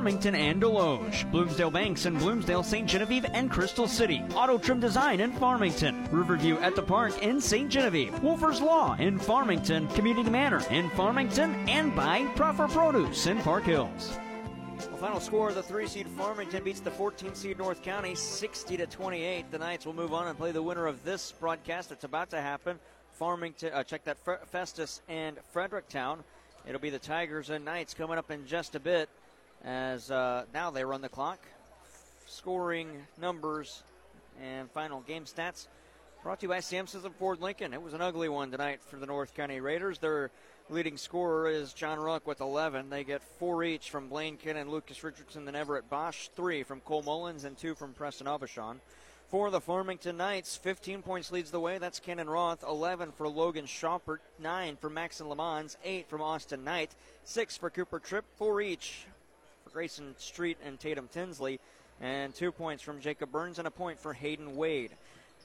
Farmington and Desloge, Bloomsdale Banks in Bloomsdale, St. Genevieve, and Crystal City, Auto Trim Design in Farmington, Riverview at the Park in St. Genevieve, Wolfers Law in Farmington, Community Manor in Farmington, and by Proffer Produce in Park Hills. The final score: of the three-seed Farmington beats the 14-seed North County, 60 to 28. The Knights will move on and play the winner of this broadcast. It's about to happen. Farmington, uh, check that Festus and Fredericktown. It'll be the Tigers and Knights coming up in just a bit as uh, now they run the clock. Scoring numbers and final game stats brought to you by Samson's of Ford Lincoln. It was an ugly one tonight for the North County Raiders. Their leading scorer is John Ruck with 11. They get four each from Blaine Kinn and Lucas Richardson, then Everett Bosch, three from Cole Mullins, and two from Preston Aubuchon. For the Farmington Knights, 15 points leads the way. That's Cannon Roth. 11 for Logan Schaupert. 9 for Maxon Lamons. 8 from Austin Knight. 6 for Cooper Tripp. 4 each Grayson Street and Tatum Tinsley, and two points from Jacob Burns and a point for Hayden Wade.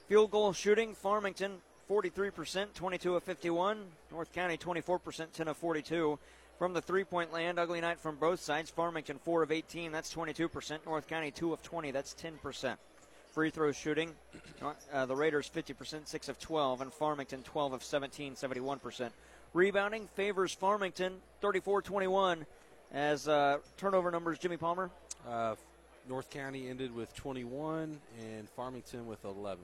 Field goal shooting, Farmington 43%, 22 of 51. North County 24%, 10 of 42. From the three point land, ugly night from both sides. Farmington 4 of 18, that's 22%. North County 2 of 20, that's 10%. Free throw shooting, uh, the Raiders 50%, 6 of 12, and Farmington 12 of 17, 71%. Rebounding favors Farmington 34 21 as uh, turnover numbers, Jimmy Palmer? Uh, North County ended with 21 and Farmington with 11.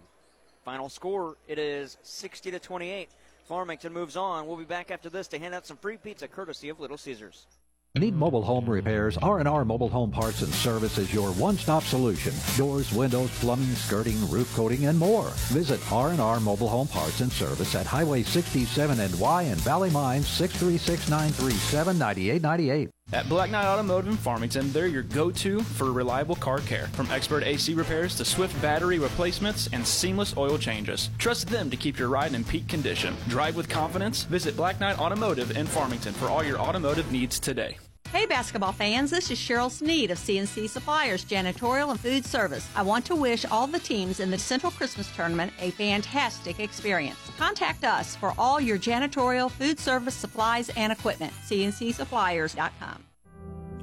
Final score, it is 60 to 28. Farmington moves on. We'll be back after this to hand out some free pizza courtesy of Little Caesars. Need mobile home repairs? R&R Mobile Home Parts and Service is your one-stop solution. Doors, windows, plumbing, skirting, roof coating, and more. Visit R&R Mobile Home Parts and Service at Highway 67 and Y in Valley Mines 636-937-9898. At Black Knight Automotive in Farmington, they're your go-to for reliable car care. From expert AC repairs to swift battery replacements and seamless oil changes. Trust them to keep your ride in peak condition. Drive with confidence. Visit Black Knight Automotive in Farmington for all your automotive needs today. Hey basketball fans, this is Cheryl Sneed of CNC Suppliers Janitorial and Food Service. I want to wish all the teams in the Central Christmas Tournament a fantastic experience. Contact us for all your janitorial, food service, supplies, and equipment. CNCSuppliers.com.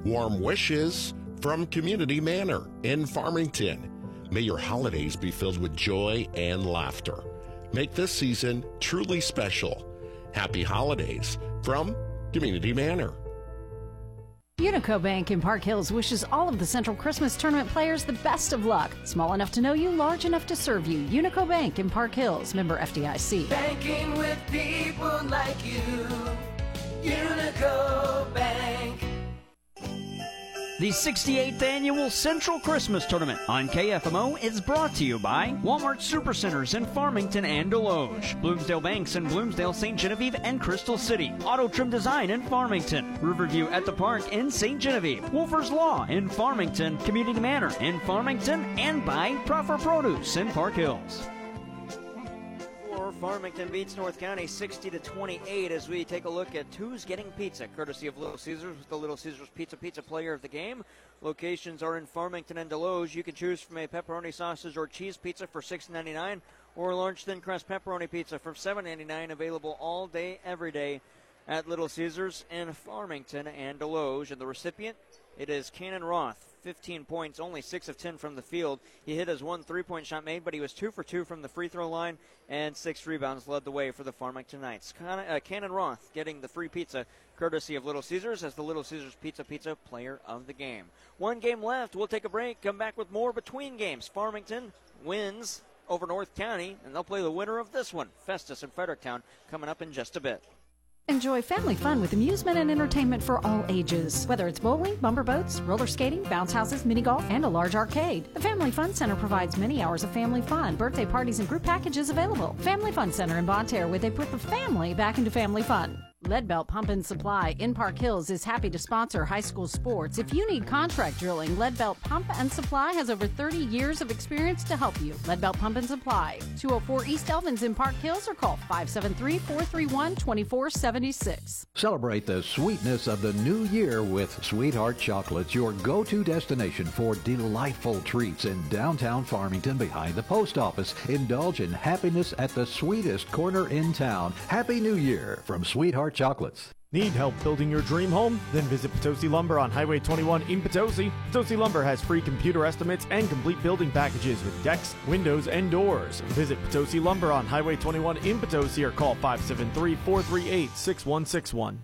Warm wishes from Community Manor in Farmington. May your holidays be filled with joy and laughter. Make this season truly special. Happy holidays from Community Manor. Unico Bank in Park Hills wishes all of the Central Christmas Tournament players the best of luck. Small enough to know you, large enough to serve you. Unico Bank in Park Hills, member FDIC. Banking with people like you. Unico Bank. The 68th annual Central Christmas Tournament on KFMO is brought to you by Walmart Supercenters in Farmington and Desloge, Bloomsdale Banks in Bloomsdale, St. Genevieve, and Crystal City, Auto Trim Design in Farmington, Riverview at the Park in St. Genevieve, Wolfers Law in Farmington, Community Manor in Farmington, and by Proffer Produce in Park Hills. Farmington beats North County 60 to 28 as we take a look at who's getting pizza, courtesy of Little Caesars with the Little Caesars Pizza Pizza player of the game. Locations are in Farmington and Desloge. You can choose from a pepperoni sausage or cheese pizza for $6.99 or a large thin crust pepperoni pizza for $7.99 available all day, every day at Little Caesars in Farmington and Desloge. And the recipient, it is Cannon Roth 15 points, only 6 of 10 from the field. He hit his one three point shot made, but he was 2 for 2 from the free throw line, and 6 rebounds led the way for the Farmington Knights. Con- uh, Cannon Roth getting the free pizza courtesy of Little Caesars as the Little Caesars Pizza Pizza player of the game. One game left. We'll take a break, come back with more between games. Farmington wins over North County, and they'll play the winner of this one, Festus and Fredericktown, coming up in just a bit. Enjoy family fun with amusement and entertainment for all ages. Whether it's bowling, bumper boats, roller skating, bounce houses, mini golf, and a large arcade. The Family Fun Center provides many hours of family fun, birthday parties, and group packages available. Family Fun Center in Bonne Terre, where they put the family back into family fun. Leadbelt Pump and Supply in Park Hills is happy to sponsor high school sports. If you need contract drilling, Leadbelt Pump and Supply has over 30 years of experience to help you. Leadbelt Pump and Supply, 204 East Elvins in Park Hills or call 573-431-2476. Celebrate the sweetness of the new year with Sweetheart Chocolates, your go-to destination for delightful treats in downtown Farmington behind the post office. Indulge in happiness at the sweetest corner in town. Happy New Year from Sweetheart Chocolates. Need help building your dream home? Then visit Potosi Lumber on Highway 21 in Potosi. Potosi Lumber has free computer estimates and complete building packages with decks, windows, and doors. Visit Potosi Lumber on Highway 21 in Potosi or call 573 438 6161.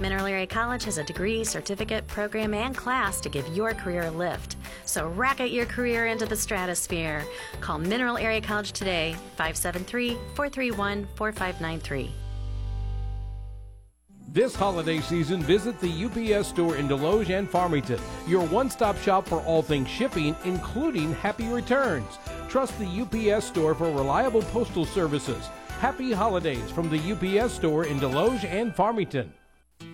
Mineral Area College has a degree, certificate, program, and class to give your career a lift. So rocket your career into the stratosphere. Call Mineral Area College today, 573 431 4593. This holiday season, visit the UPS store in Desloge and Farmington, your one stop shop for all things shipping, including happy returns. Trust the UPS store for reliable postal services. Happy holidays from the UPS store in Desloge and Farmington.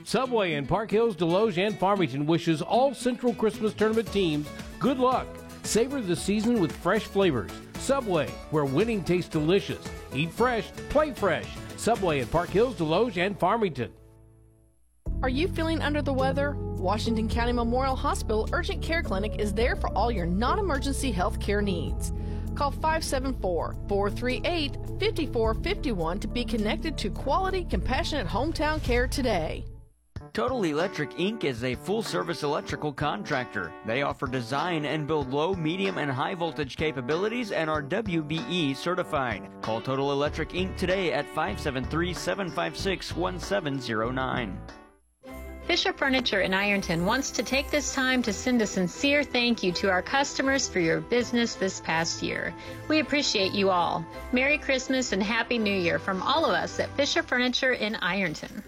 Subway in Park Hills, Desloge, and Farmington wishes all Central Christmas Tournament teams good luck. Savor the season with fresh flavors. Subway, where winning tastes delicious. Eat fresh, play fresh. Subway in Park Hills, Desloge, and Farmington. Are you feeling under the weather? Washington County Memorial Hospital Urgent Care Clinic is there for all your non emergency health care needs. Call 574 438 5451 to be connected to quality, compassionate hometown care today. Total Electric Inc. is a full service electrical contractor. They offer design and build low, medium, and high voltage capabilities and are WBE certified. Call Total Electric Inc. today at 573 756 1709. Fisher Furniture in Ironton wants to take this time to send a sincere thank you to our customers for your business this past year. We appreciate you all. Merry Christmas and Happy New Year from all of us at Fisher Furniture in Ironton.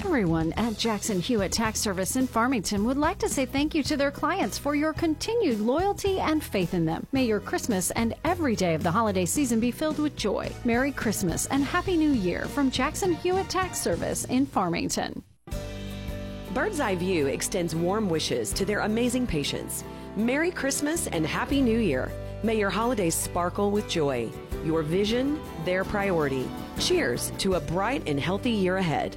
Everyone at Jackson Hewitt Tax Service in Farmington would like to say thank you to their clients for your continued loyalty and faith in them. May your Christmas and every day of the holiday season be filled with joy. Merry Christmas and Happy New Year from Jackson Hewitt Tax Service in Farmington. Bird's Eye View extends warm wishes to their amazing patients. Merry Christmas and Happy New Year. May your holidays sparkle with joy. Your vision, their priority. Cheers to a bright and healthy year ahead.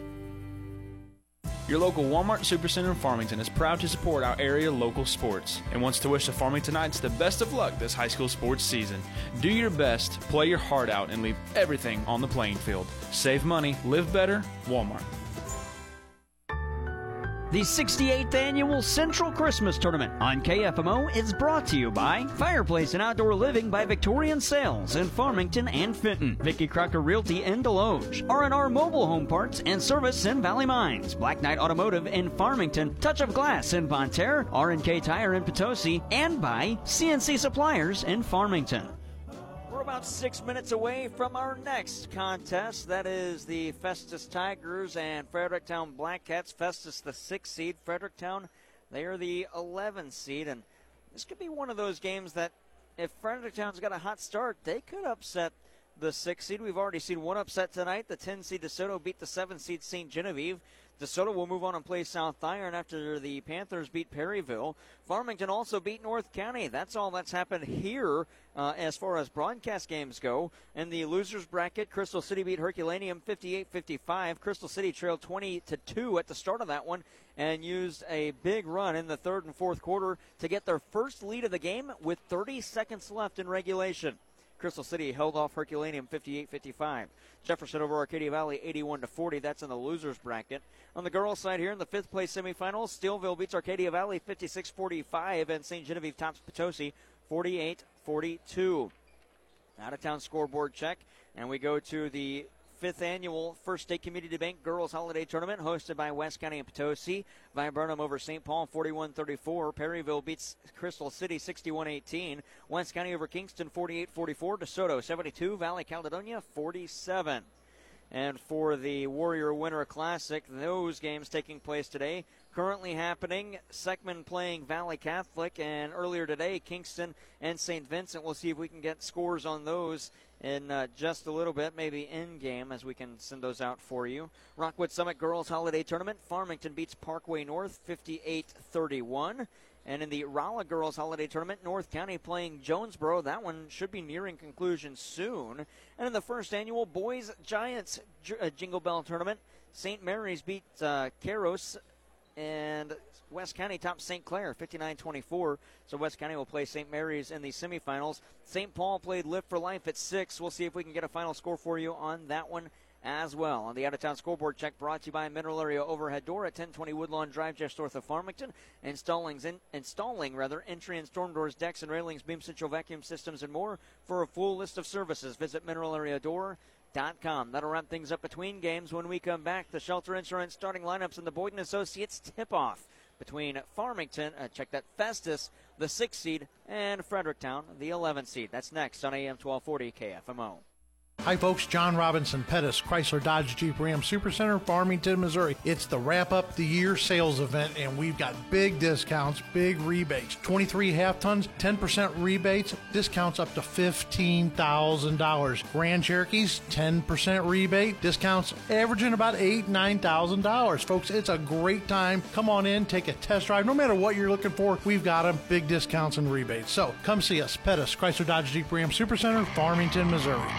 Your local Walmart Supercenter in Farmington is proud to support our area local sports and wants to wish the Farmingtonites the best of luck this high school sports season. Do your best, play your heart out, and leave everything on the playing field. Save money, live better, Walmart. The 68th Annual Central Christmas Tournament on KFMO is brought to you by Fireplace and Outdoor Living by Victorian Sales in Farmington and Fenton, Vicky Crocker Realty in Desloge, R&R Mobile Home Parts and Service in Valley Mines, Black Knight Automotive in Farmington, Touch of Glass in Bonne Terre, R&K Tire in Potosi, and by CNC Suppliers in Farmington. About six minutes away from our next contest. That is the Festus Tigers and Fredericktown Black Cats. Festus, the six seed. Fredericktown, they are the 11 seed. And this could be one of those games that if Fredericktown's got a hot start, they could upset the six seed. We've already seen one upset tonight. The 10 seed DeSoto beat the seven seed St. Genevieve. DeSoto will move on and play South Iron after the Panthers beat Perryville. Farmington also beat North County. That's all that's happened here uh, as far as broadcast games go. In the losers bracket, Crystal City beat Herculaneum 58-55. Crystal City trailed 20 to 2 at the start of that one and used a big run in the third and fourth quarter to get their first lead of the game with 30 seconds left in regulation. Crystal City held off Herculaneum 58-55. Jefferson over Arcadia Valley 81 to 40. That's in the losers bracket. On the girls' side here in the fifth place semifinals, Steelville beats Arcadia Valley 56-45, and St. Genevieve tops Potosi 48-42. Out of town scoreboard check, and we go to the fifth annual First State Community Bank Girls Holiday Tournament hosted by West County and Potosi. Viburnum over St. Paul 41-34. Perryville beats Crystal City 61-18. West County over Kingston 48-44. DeSoto 72. Valley Caledonia 47. And for the Warrior Winter Classic, those games taking place today. Currently happening, Seckman playing Valley Catholic, and earlier today, Kingston and St. Vincent. We'll see if we can get scores on those in uh, just a little bit, maybe in game, as we can send those out for you. Rockwood Summit Girls Holiday Tournament, Farmington beats Parkway North 58 31. And in the Rolla Girls Holiday Tournament, North County playing Jonesboro. That one should be nearing conclusion soon. And in the first annual Boys Giants J- uh, Jingle Bell Tournament, St. Mary's beat uh, Caros and West County tops St. Clair 59-24. So West County will play St. Mary's in the semifinals. St. Paul played Lift for Life at 6. We'll see if we can get a final score for you on that one as well. On the out of town scoreboard check brought to you by Mineral Area Overhead Door at 1020 Woodlawn Drive, just north of Farmington. Installing, in, installing rather, entry and storm doors, decks and railings, beam central vacuum systems, and more. For a full list of services, visit mineralareadoor.com. That'll wrap things up between games. When we come back, the Shelter Insurance starting lineups and the Boyd & Associates tip off between Farmington, uh, check that, Festus, the 6 seed, and Fredericktown, the 11 seed. That's next on AM 1240 KFMO. Hi, folks. John Robinson Pettis, Chrysler Dodge Jeep Ram Supercenter, Farmington, Missouri. It's the wrap up the year sales event, and we've got big discounts, big rebates. 23 half tons, 10% rebates, discounts up to $15,000. Grand Cherokees, 10% rebate, discounts averaging about eight, $9,000. Folks, it's a great time. Come on in, take a test drive. No matter what you're looking for, we've got them. Big discounts and rebates. So come see us. Pettis, Chrysler Dodge Jeep Ram Supercenter, Farmington, Missouri.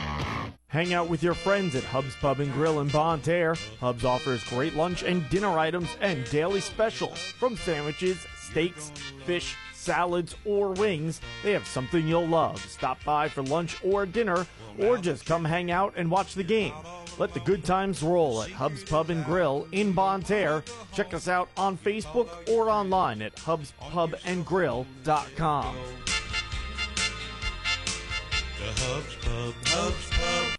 Hang out with your friends at Hub's Pub and Grill in Terre. Hub's offers great lunch and dinner items and daily specials. From sandwiches, steaks, fish, salads, or wings, they have something you'll love. Stop by for lunch or dinner, or just come hang out and watch the game. Let the good times roll at Hub's Pub and Grill in Terre. Check us out on Facebook or online at hubspubandgrill.com. The Hubs Pub, Hubs Pub.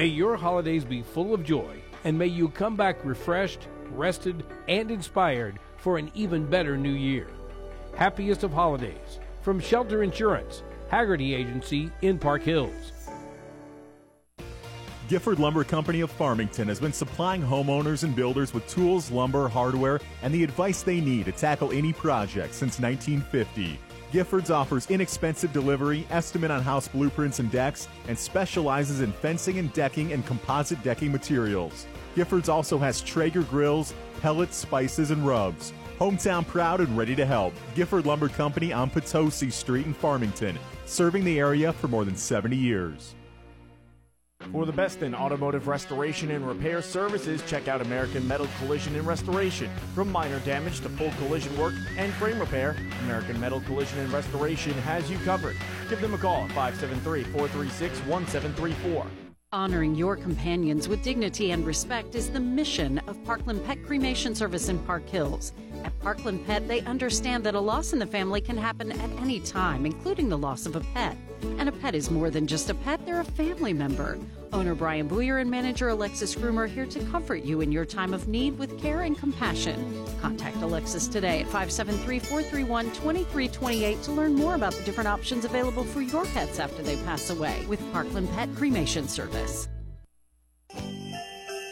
May your holidays be full of joy, and may you come back refreshed, rested, and inspired for an even better new year. Happiest of holidays from Shelter Insurance, Haggerty Agency in Park Hills. Gifford Lumber Company of Farmington has been supplying homeowners and builders with tools, lumber, hardware, and the advice they need to tackle any project since 1950. Giffords offers inexpensive delivery, estimate on house blueprints and decks, and specializes in fencing and decking and composite decking materials. Giffords also has Traeger grills, pellets, spices, and rubs. Hometown proud and ready to help. Gifford Lumber Company on Potosi Street in Farmington, serving the area for more than 70 years. For the best in automotive restoration and repair services, check out American Metal Collision and Restoration. From minor damage to full collision work and frame repair, American Metal Collision and Restoration has you covered. Give them a call at 573 436 1734. Honoring your companions with dignity and respect is the mission of Parkland Pet Cremation Service in Park Hills. At Parkland Pet, they understand that a loss in the family can happen at any time, including the loss of a pet. And a pet is more than just a pet, they're a family member. Owner Brian Booyer and manager Alexis Groomer here to comfort you in your time of need with care and compassion. Contact Alexis today at 573 431 2328 to learn more about the different options available for your pets after they pass away with Parkland Pet Cremation Service.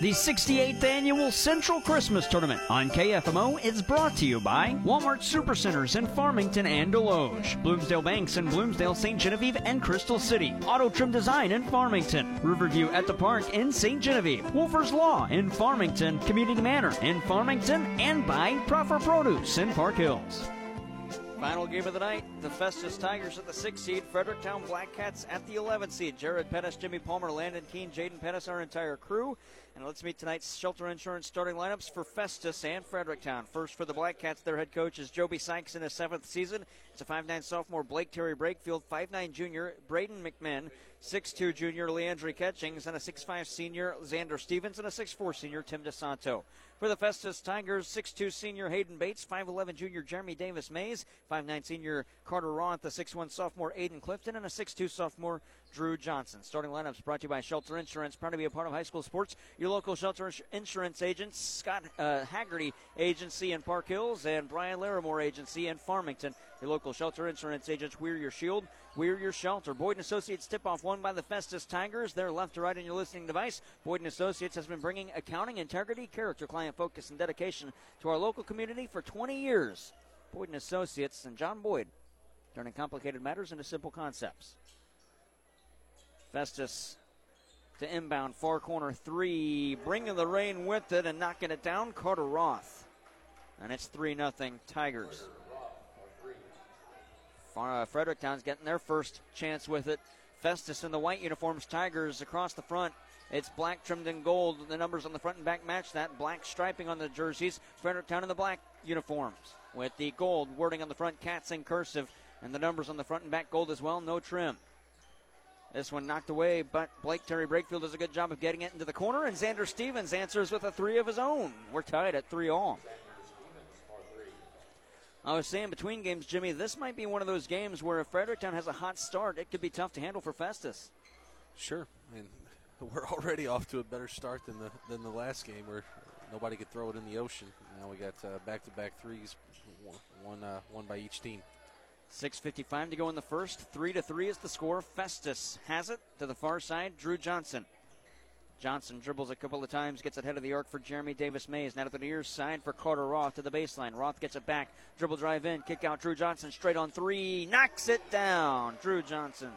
The 68th Annual Central Christmas Tournament on KFMO is brought to you by Walmart Supercenters in Farmington and Desloge, Bloomsdale Banks in Bloomsdale, St. Genevieve, and Crystal City, Auto Trim Design in Farmington, Riverview at the Park in St. Genevieve, Wolfer's Law in Farmington, Community Manor in Farmington, and by Proffer Produce in Park Hills. Final game of the night, the Festus Tigers at the 6 seed, Fredericktown Black Cats at the 11 seed. Jared Pettis, Jimmy Palmer, Landon Keene, Jaden Pettis, our entire crew. And let's meet tonight's Shelter Insurance starting lineups for Festus and Fredericktown. First for the Black Cats, their head coach is Joby Sykes in his seventh season. It's a 5'9 sophomore Blake Terry Brakefield, 5'9 junior Braden McMinn, 6'2 junior Leandri Ketchings, and a 6'5 senior Xander Stevens, and a 6'4 senior Tim DeSanto. For the Festus Tigers, 6'2 senior Hayden Bates, 5'11 junior Jeremy Davis Mays, 5'9 senior Carter Roth, the 6'1 sophomore Aiden Clifton, and a 6'2 sophomore Drew Johnson. Starting lineups brought to you by Shelter Insurance, proud to be a part of high school sports. Your local Shelter Insurance agents, Scott uh, Haggerty Agency in Park Hills and Brian Larimore Agency in Farmington. Your local Shelter Insurance agents, We're Your Shield, We're Your Shelter. Boyd & Associates tip-off won by the Festus Tigers. They're left to right on your listening device. Boyd & Associates has been bringing accounting, integrity, character, client focus, and dedication to our local community for 20 years. Boyd & Associates and John Boyd, turning complicated matters into simple concepts. Festus to inbound far corner three, bringing the rain with it and knocking it down. Carter Roth, and it's three nothing Tigers. Far, uh, Fredericktown's getting their first chance with it. Festus in the white uniforms, Tigers across the front. It's black trimmed in gold. The numbers on the front and back match that. Black striping on the jerseys. Fredericktown in the black uniforms with the gold wording on the front, cats in cursive, and the numbers on the front and back gold as well, no trim. This one knocked away, but Blake Terry Brakefield does a good job of getting it into the corner, and Xander Stevens answers with a three of his own. We're tied at three all. I was saying between games, Jimmy, this might be one of those games where if Fredericktown has a hot start, it could be tough to handle for Festus. Sure. I mean, we're already off to a better start than the than the last game where nobody could throw it in the ocean. Now we got uh, back-to-back threes, one uh, one by each team. 6:55 to go in the first. Three to three is the score. Festus has it to the far side. Drew Johnson. Johnson dribbles a couple of times, gets it of the arc for Jeremy Davis Mays. Now to the near side for Carter Roth to the baseline. Roth gets it back. Dribble drive in. Kick out Drew Johnson straight on three. Knocks it down. Drew Johnson.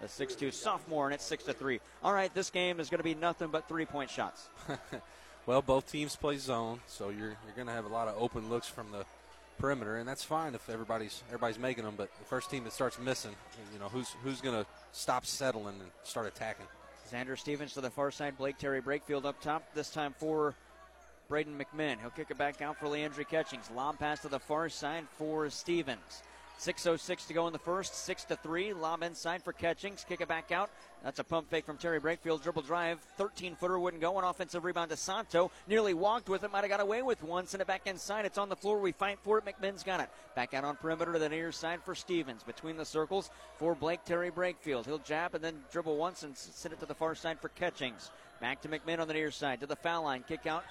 The 6'2 sophomore, and it's 6 to 3. All right, this game is going to be nothing but three point shots. well, both teams play zone, so you're, you're going to have a lot of open looks from the perimeter, and that's fine if everybody's everybody's making them. But the first team that starts missing, you know, who's who's going to stop settling and start attacking? Xander Stevens to the far side. Blake Terry Brakefield up top. This time for Braden McMinn. He'll kick it back out for Leandry Catchings. Lob pass to the far side for Stevens. 6.06 to go in the first. 6 to 3. Lob inside for Catchings. Kick it back out. That's a pump fake from Terry Brakefield. Dribble drive. 13 footer wouldn't go. An offensive rebound to Santo. Nearly walked with it. Might have got away with one. Send it back inside. It's on the floor. We fight for it. McMinn's got it. Back out on perimeter to the near side for Stevens. Between the circles for Blake Terry Brakefield. He'll jab and then dribble once and send it to the far side for Catchings. Back to McMinn on the near side. To the foul line. Kick out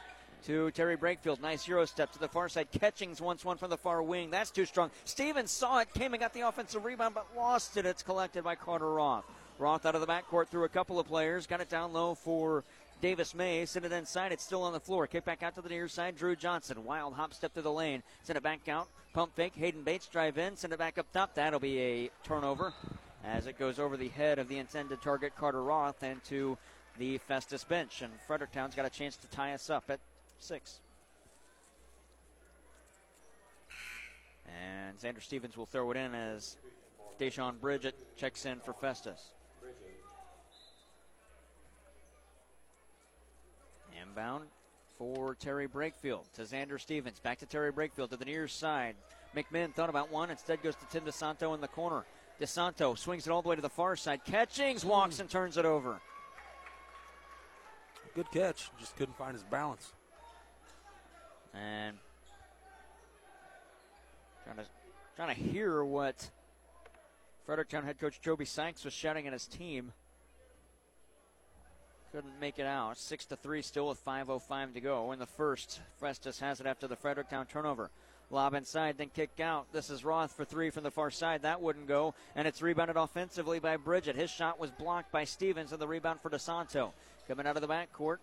to Terry Brakefield. Nice Euro step to the far side. Catchings once one from the far wing. That's too strong. Stevens saw it, came and got the offensive rebound, but lost it. It's collected by Carter Roth. Roth out of the backcourt through a couple of players. Got it down low for Davis May. Send it inside. It's still on the floor. Kick back out to the near side. Drew Johnson. Wild hop step to the lane. Send it back out. Pump fake. Hayden Bates drive in. Send it back up top. That'll be a turnover as it goes over the head of the intended target, Carter Roth, and to the Festus bench. And Fredericktown's got a chance to tie us up at six. And Xander Stevens will throw it in as Deshaun Bridget checks in for Festus. Inbound for Terry Brakefield to Xander Stevens. Back to Terry Brakefield to the near side. McMinn thought about one. Instead goes to Tim DeSanto in the corner. DeSanto swings it all the way to the far side. Catchings, walks and turns it over. Good catch. Just couldn't find his balance. And trying to trying to hear what Fredericktown head coach Joby Sanks was shouting at his team. Couldn't make it out. Six to three, still with 5:05 to go in the first. Festus has it after the Fredericktown turnover. Lob inside, then kick out. This is Roth for three from the far side. That wouldn't go, and it's rebounded offensively by Bridget. His shot was blocked by Stevens, and the rebound for DeSanto. Coming out of the backcourt,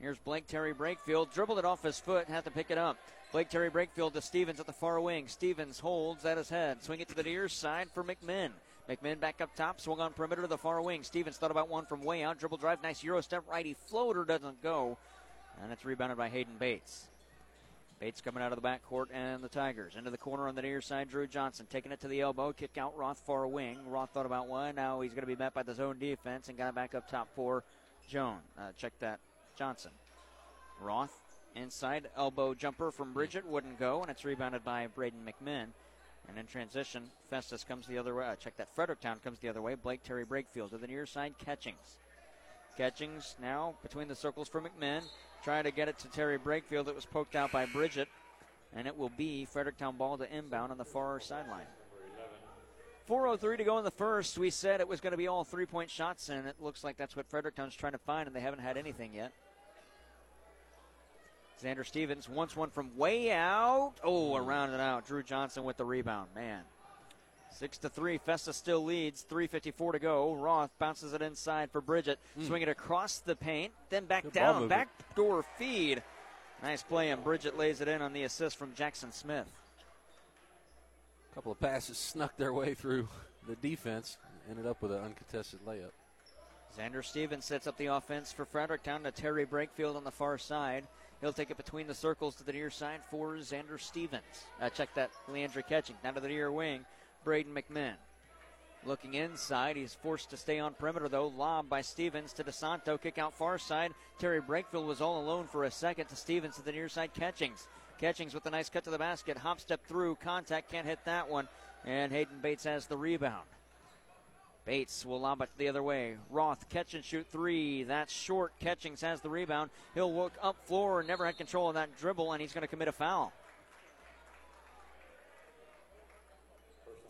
Here's Blake Terry Brakefield. Dribbled it off his foot, had to pick it up. Blake Terry Brakefield to Stevens at the far wing. Stevens holds at his head. Swing it to the near side for McMinn. McMinn back up top, swung on perimeter to the far wing. Stevens thought about one from way out. Dribble drive, nice Euro step righty floater doesn't go. And it's rebounded by Hayden Bates. Bates coming out of the backcourt and the Tigers. Into the corner on the near side, Drew Johnson taking it to the elbow. Kick out Roth far wing. Roth thought about one. Now he's going to be met by the zone defense and got it back up top for Joan. Uh, check that Johnson. Roth inside elbow jumper from Bridget wouldn't go, and it's rebounded by Braden McMinn. And in transition, Festus comes the other way. Uh, check that Fredericktown comes the other way. Blake Terry Brakefield to the near side. Catchings. Catchings now between the circles for McMinn. Trying to get it to Terry Brakefield. It was poked out by Bridget. And it will be Fredericktown ball to inbound on the far sideline. 4.03 to go in the first. We said it was going to be all three point shots, and it looks like that's what Fredericktown's trying to find, and they haven't had anything yet. Xander Stevens wants one from way out. Oh, around and out. Drew Johnson with the rebound. Man. Six to three. Festus still leads. 3.54 to go. Roth bounces it inside for Bridget. Mm. Swing it across the paint. Then back Good down. Backdoor feed. Nice play, and Bridget lays it in on the assist from Jackson Smith. A couple of passes snuck their way through the defense. Ended up with an uncontested layup. Xander Stevens sets up the offense for Fredericktown to Terry Brakefield on the far side. He'll take it between the circles to the near side for Xander Stevens. Uh, check that, Leandra catching. Down to the near wing, Braden McMinn. Looking inside, he's forced to stay on perimeter though. Lob by Stevens to DeSanto. Kick out far side. Terry Brakefield was all alone for a second to Stevens to the near side. Catchings. Catchings with a nice cut to the basket. Hop step through. Contact can't hit that one. And Hayden Bates has the rebound. Bates will lob it the other way. Roth catch and shoot three. That's short. Catchings has the rebound. He'll look up floor. Never had control of that dribble, and he's going to commit a foul.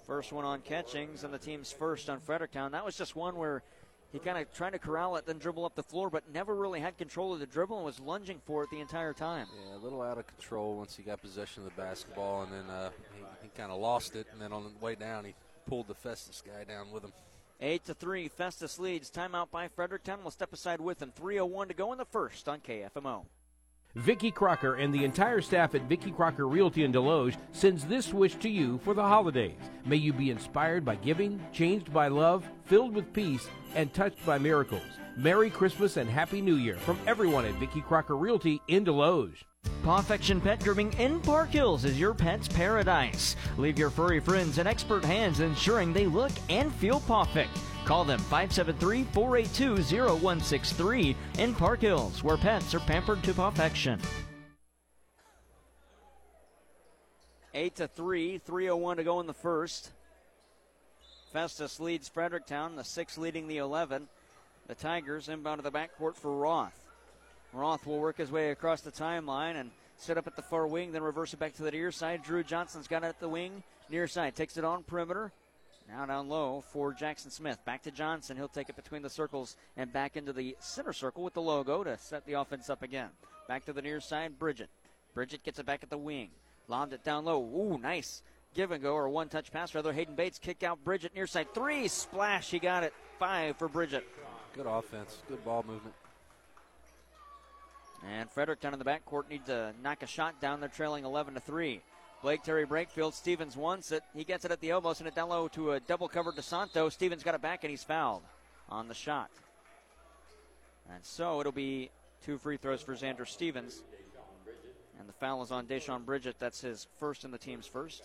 First one on Catchings, and the team's first on Fredericktown. That was just one where he kind of tried to corral it, then dribble up the floor, but never really had control of the dribble and was lunging for it the entire time. Yeah, a little out of control once he got possession of the basketball, and then uh, he, he kind of lost it. And then on the way down, he pulled the Festus guy down with him. Eight to three, Festus leads. Timeout by Fredericktown. We'll step aside with them. 3:01 to go in the first on KFMO. Vicki Crocker and the entire staff at Vicki Crocker Realty in Desloge sends this wish to you for the holidays. May you be inspired by giving, changed by love, filled with peace, and touched by miracles. Merry Christmas and Happy New Year from everyone at Vicki Crocker Realty in Desloge. Pawfection Pet Grooming in Park Hills is your pet's paradise. Leave your furry friends in expert hands, ensuring they look and feel perfect. Call them 573 482 0163 in Park Hills, where pets are pampered to perfection. 8 to 3, 301 to go in the first. Festus leads Fredericktown, the 6 leading the 11. The Tigers inbound to the backcourt for Roth. Roth will work his way across the timeline and set up at the far wing, then reverse it back to the near side. Drew Johnson's got it at the wing, near side, takes it on perimeter. Now down low for Jackson Smith. Back to Johnson. He'll take it between the circles and back into the center circle with the logo to set the offense up again. Back to the near side, Bridget. Bridget gets it back at the wing. Lobbed it down low. Ooh, nice give and go or one touch pass rather. Hayden Bates kick out Bridget near side three splash. He got it. Five for Bridget. Good offense. Good ball movement. And Fredericktown in the backcourt needs to knock a shot down. They're trailing 11 to 3. Blake Terry Brakefield. Stevens wants it. He gets it at the elbow, send it down low to a double covered DeSanto. Stevens got it back and he's fouled on the shot. And so it'll be two free throws for Xander Stevens. And the foul is on Deshaun Bridget. That's his first and the team's first.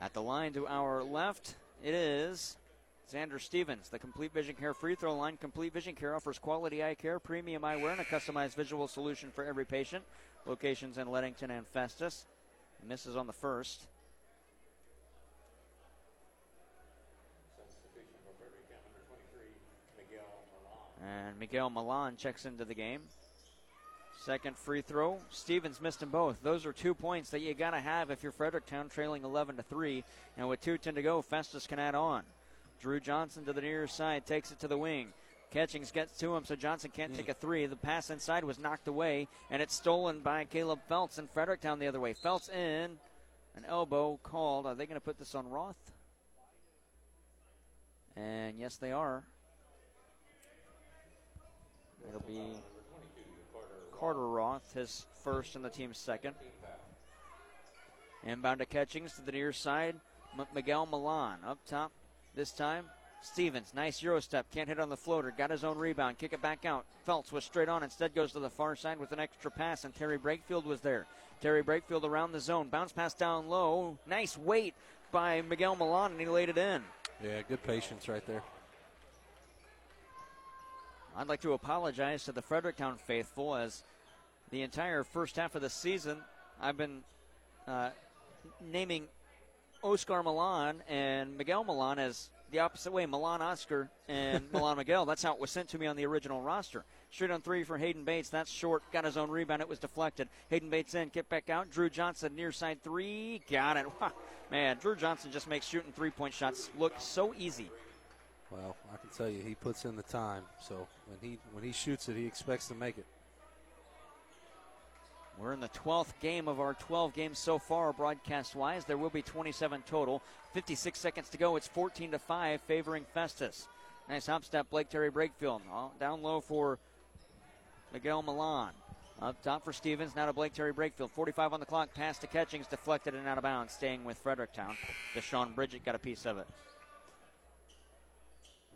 At the line to our left, it is Xander Stevens, the Complete Vision Care free throw line. Complete Vision Care offers quality eye care, premium eyewear, and a customized visual solution for every patient. Locations in Leadington and Festus. Misses on the first. And Miguel Milan checks into the game. Second free throw. Stevens missed them both. Those are two points that you got to have if you're Fredericktown trailing 11 to 3. And with 2.10 to go, Festus can add on. Drew Johnson to the near side, takes it to the wing. Catchings gets to him, so Johnson can't take a three. The pass inside was knocked away, and it's stolen by Caleb Feltz and Fredericktown the other way. Feltz in, an elbow called. Are they going to put this on Roth? And yes, they are. It'll be Carter Roth, his first and the team's second. Inbound to Catchings to the near side. Miguel Milan up top this time. Stevens, nice Euro step, can't hit on the floater, got his own rebound, kick it back out. Feltz was straight on, instead goes to the far side with an extra pass, and Terry Brakefield was there. Terry Brakefield around the zone, bounce pass down low, nice weight by Miguel Milan, and he laid it in. Yeah, good patience right there. I'd like to apologize to the Fredericktown faithful as the entire first half of the season I've been uh, naming Oscar Milan and Miguel Milan as the opposite way Milan Oscar and Milan Miguel. That's how it was sent to me on the original roster. Straight on three for Hayden Bates. That's short. Got his own rebound. It was deflected. Hayden Bates in. Kick back out. Drew Johnson near side three. Got it. Man, Drew Johnson just makes shooting three point shots look so easy. Well, I can tell you, he puts in the time. So when he when he shoots it, he expects to make it. We're in the 12th game of our 12 games so far, broadcast wise. There will be 27 total. 56 seconds to go. It's 14 to 5, favoring Festus. Nice hop step, Blake Terry Brakefield. Oh, down low for Miguel Milan. Up top for Stevens. Now to Blake Terry Brakefield. 45 on the clock. Pass to Catchings. Deflected and out of bounds. Staying with Fredericktown. Deshaun Bridget got a piece of it.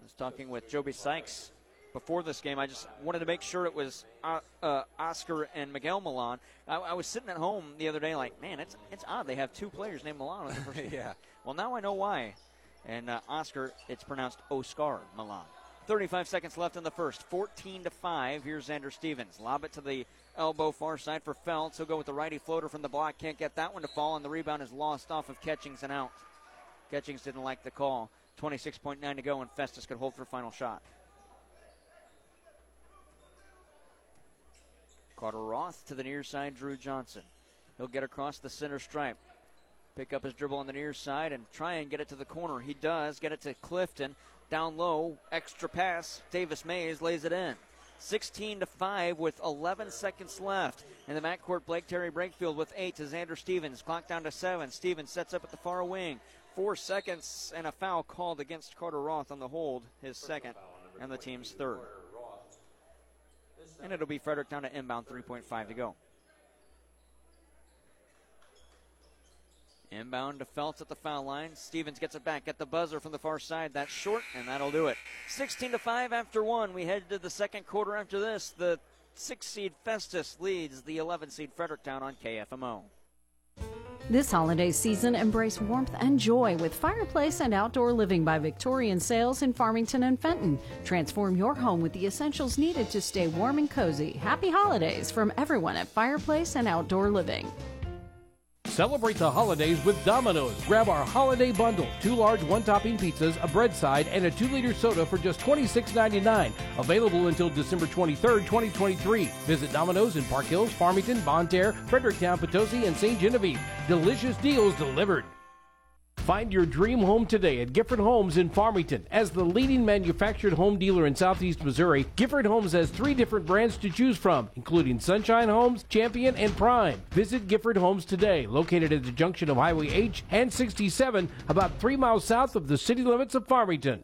I was talking with Joby Sykes before this game. I just wanted to make sure it was uh, uh, Oscar and Miguel Milan. I, I, was sitting at home the other day, like, man, it's it's odd they have two players named Milan. yeah. Well, now I know why. And uh, Oscar, it's pronounced Oscar Milan. 35 seconds left in the first. 14 to 5. Here's Xander Stevens. Lob it to the elbow far side for Feltz. He'll go with the righty floater from the block. Can't get that one to fall, and the rebound is lost off of Catchings and out. Catchings didn't like the call. 26.9 to go, and Festus could hold for final shot. Carter Roth to the near side, Drew Johnson. He'll get across the center stripe. Pick up his dribble on the near side and try and get it to the corner. He does. Get it to Clifton. Down low, extra pass. Davis Mays lays it in. 16 to 5 with 11 seconds left. In the backcourt, Blake Terry Brakefield with 8 to Xander Stevens. Clock down to 7. Stevens sets up at the far wing. Four seconds and a foul called against Carter Roth on the hold, his second, and the team's third. And it'll be Fredericktown to inbound, 3.5 to go. Inbound to Feltz at the foul line. Stevens gets it back at the buzzer from the far side. That's short, and that'll do it. 16 to 5 after one. We head to the second quarter after this. The six seed Festus leads the 11 seed Fredericktown on KFMO. This holiday season, embrace warmth and joy with Fireplace and Outdoor Living by Victorian Sales in Farmington and Fenton. Transform your home with the essentials needed to stay warm and cozy. Happy holidays from everyone at Fireplace and Outdoor Living. Celebrate the holidays with Domino's. Grab our holiday bundle two large one topping pizzas, a bread side, and a two liter soda for just $26.99. Available until December 23rd, 2023. Visit Domino's in Park Hills, Farmington, Bonne Terre, Fredericktown, Potosi, and St. Genevieve. Delicious deals delivered. Find your dream home today at Gifford Homes in Farmington. As the leading manufactured home dealer in southeast Missouri, Gifford Homes has three different brands to choose from, including Sunshine Homes, Champion, and Prime. Visit Gifford Homes today, located at the junction of Highway H and 67, about three miles south of the city limits of Farmington.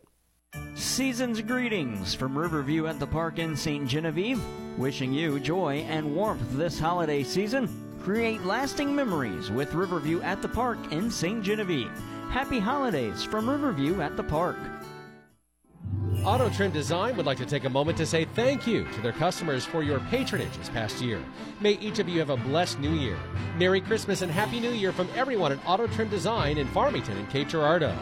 Season's greetings from Riverview at the Park in St. Genevieve. Wishing you joy and warmth this holiday season. Create lasting memories with Riverview at the Park in St. Genevieve. Happy holidays from Riverview at the Park. Auto Trim Design would like to take a moment to say thank you to their customers for your patronage this past year. May each of you have a blessed new year. Merry Christmas and Happy New Year from everyone at Auto Trim Design in Farmington and Cape Girardeau.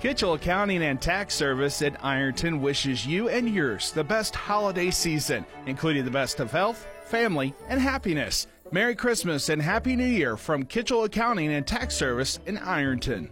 Kitchell Accounting and Tax Service at Ironton wishes you and yours the best holiday season, including the best of health, family, and happiness. Merry Christmas and Happy New Year from Kitchell Accounting and Tax Service in Ironton.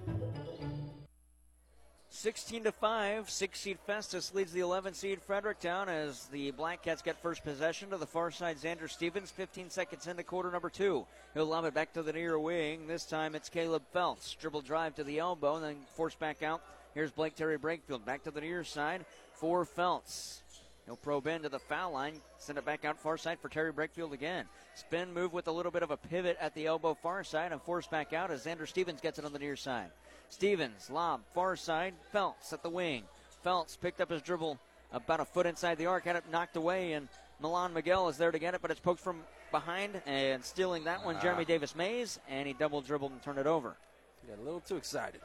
16 to 5, 6 seed Festus leads the 11 seed Fredericktown as the Black Cats get first possession to the far side. Xander Stevens, 15 seconds into quarter number two. He'll lob it back to the near wing. This time it's Caleb Feltz. Dribble drive to the elbow and then force back out. Here's Blake Terry Brakefield back to the near side for Feltz. He'll probe into the foul line, send it back out far side for Terry Brakefield again. Spin move with a little bit of a pivot at the elbow far side and force back out as Xander Stevens gets it on the near side. Stevens, lob, far side. Feltz at the wing. Feltz picked up his dribble about a foot inside the arc, had it knocked away, and Milan Miguel is there to get it, but it's poked from behind and stealing that one, Jeremy Ah. Davis Mays, and he double dribbled and turned it over. Got a little too excited.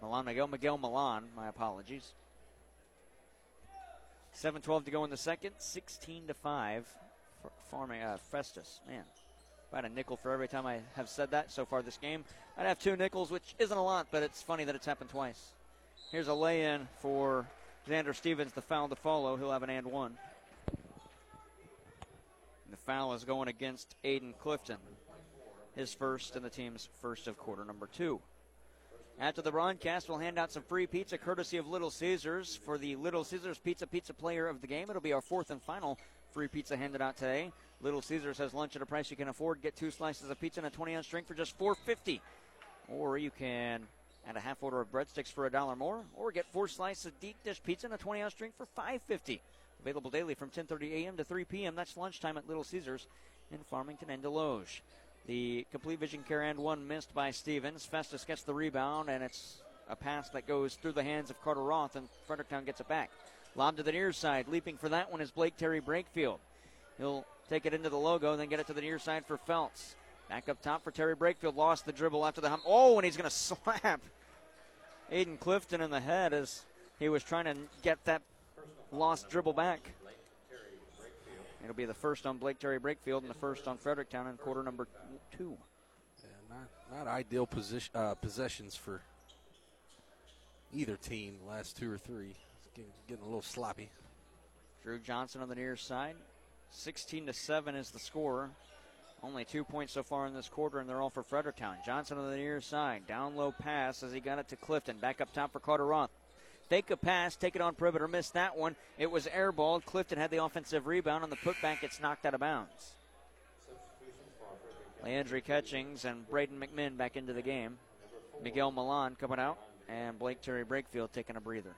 Milan Miguel, Miguel Milan, my apologies. 7-12 to go in the second, 16 to 5 for farming uh, Festus. Man, I had a nickel for every time I have said that so far this game, I'd have two nickels, which isn't a lot, but it's funny that it's happened twice. Here's a lay-in for Xander Stevens, the foul to follow. He'll have an and one. And the foul is going against Aiden Clifton. His first and the team's first of quarter number two. After the broadcast, we'll hand out some free pizza courtesy of Little Caesars for the Little Caesars Pizza Pizza Player of the Game. It'll be our fourth and final free pizza handed out today. Little Caesars has lunch at a price you can afford. Get two slices of pizza and a 20 ounce drink for just $4.50. Or you can add a half order of breadsticks for a dollar more, or get four slices of deep dish pizza and a 20 ounce drink for $5.50. Available daily from 10:30 a.m. to 3 p.m. That's lunchtime at Little Caesars in Farmington and Desloge. The complete vision care and one missed by Stevens. Festus gets the rebound, and it's a pass that goes through the hands of Carter Roth, and Fredericktown gets it back. Lob to the near side. Leaping for that one is Blake Terry Brakefield. He'll take it into the logo, and then get it to the near side for Feltz. Back up top for Terry Brakefield. Lost the dribble after the hump. Oh, and he's going to slap Aiden Clifton in the head as he was trying to get that lost dribble back. It'll be the first on Blake Terry Brakefield and the first on Fredericktown in quarter number two. Yeah, not, not ideal position, uh, possessions for either team, last two or three. It's getting, getting a little sloppy. Drew Johnson on the near side. 16 to 7 is the score. Only two points so far in this quarter, and they're all for Fredericktown. Johnson on the near side. Down low pass as he got it to Clifton. Back up top for Carter Roth. Fake a pass, take it on perimeter, missed that one. It was airballed. Clifton had the offensive rebound. On the putback, it's knocked out of bounds. Leandre Catchings and Braden McMinn back into the game. Miguel Milan coming out, and Blake Terry Brakefield taking a breather.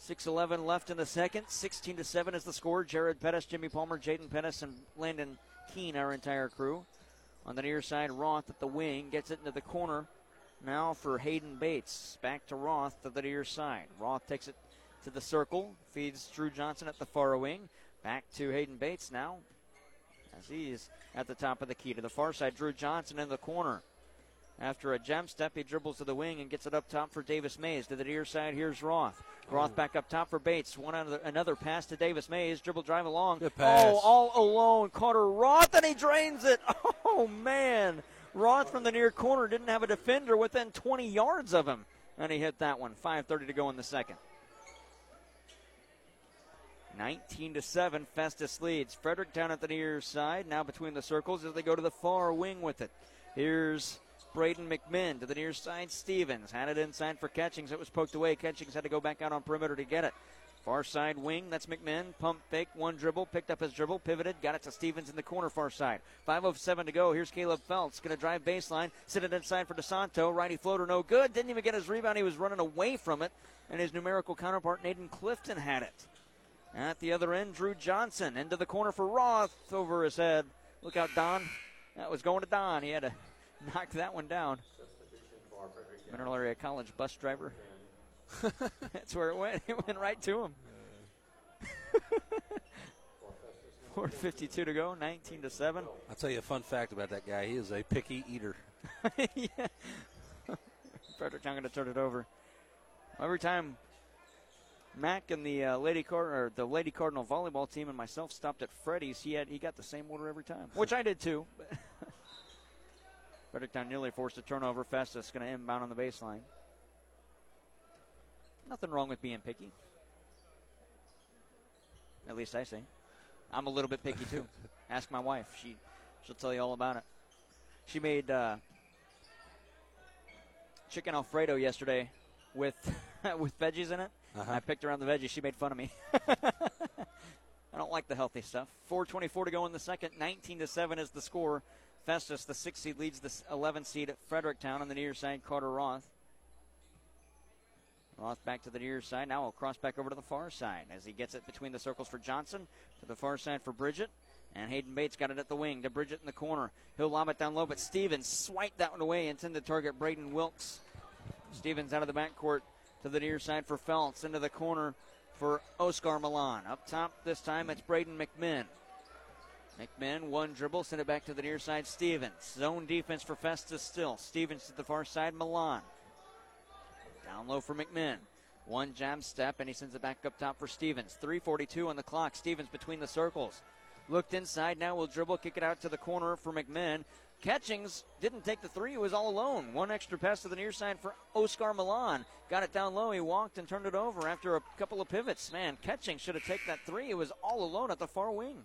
6-11 left in the second. 16 to 7 is the score. Jared Pettis, Jimmy Palmer, Jaden Pettis, and Landon Keene, our entire crew. On the near side, Roth at the wing gets it into the corner. Now for Hayden Bates. Back to Roth to the near side. Roth takes it to the circle, feeds Drew Johnson at the far wing. Back to Hayden Bates now as he's at the top of the key. To the far side, Drew Johnson in the corner. After a jump step, he dribbles to the wing and gets it up top for Davis Mays. To the near side, here's Roth. Roth back up top for Bates. One another, another pass to Davis Mays. Dribble drive along. Oh, all alone. Carter Roth, and he drains it. Oh, man. Roth from the near corner didn't have a defender within 20 yards of him. And he hit that one. 5.30 to go in the second. 19 to 7, Festus leads. Fredericktown at the near side, now between the circles as they go to the far wing with it. Here's Braden McMinn to the near side. Stevens had it inside for Catchings. It was poked away. Catchings had to go back out on perimeter to get it. Far side wing, that's McMinn. Pump fake, one dribble, picked up his dribble, pivoted, got it to Stevens in the corner far side. 5.07 to go. Here's Caleb Feltz. Going to drive baseline, sit it inside for DeSanto. Righty floater, no good. Didn't even get his rebound. He was running away from it. And his numerical counterpart, Aiden Clifton, had it. At the other end, Drew Johnson into the corner for Roth over his head. Look out, Don. That was going to Don. He had to knock that one down. Mineral Area College bus driver. That's where it went. It went right to him. 4.52 to go, 19 to 7. I'll tell you a fun fact about that guy. He is a picky eater. yeah. Fredericktown going to turn it over. Every time Mac and the uh, Lady Card or the Lady Cardinal volleyball team and myself stopped at Freddy's, he had he got the same order every time, which I did too. Fredericktown nearly forced a turnover. Festus going to inbound on the baseline. Nothing wrong with being picky. At least I say. I'm a little bit picky too. Ask my wife; she she'll tell you all about it. She made uh, chicken alfredo yesterday with with veggies in it. Uh-huh. I picked around the veggies. She made fun of me. I don't like the healthy stuff. 4:24 to go in the second. 19 to seven is the score. Festus, the six seed, leads the 11 seed at Fredericktown on the near side. Carter Roth. Roth back to the near side. Now he'll cross back over to the far side as he gets it between the circles for Johnson. To the far side for Bridget. And Hayden Bates got it at the wing to Bridget in the corner. He'll lob it down low, but Stevens swiped that one away. Intended to target Braden Wilkes. Stevens out of the backcourt to the near side for Feltz. Into the corner for Oscar Milan. Up top this time it's Braden McMinn. McMinn, one dribble, send it back to the near side. Stevens. Zone defense for Festus still. Stevens to the far side. Milan. Down low for McMinn. One jam step, and he sends it back up top for Stevens. 3.42 on the clock. Stevens between the circles. Looked inside, now will dribble, kick it out to the corner for McMinn. Catchings didn't take the three, he was all alone. One extra pass to the near side for Oscar Milan. Got it down low, he walked and turned it over after a couple of pivots. Man, Catchings should have taken that three. He was all alone at the far wing.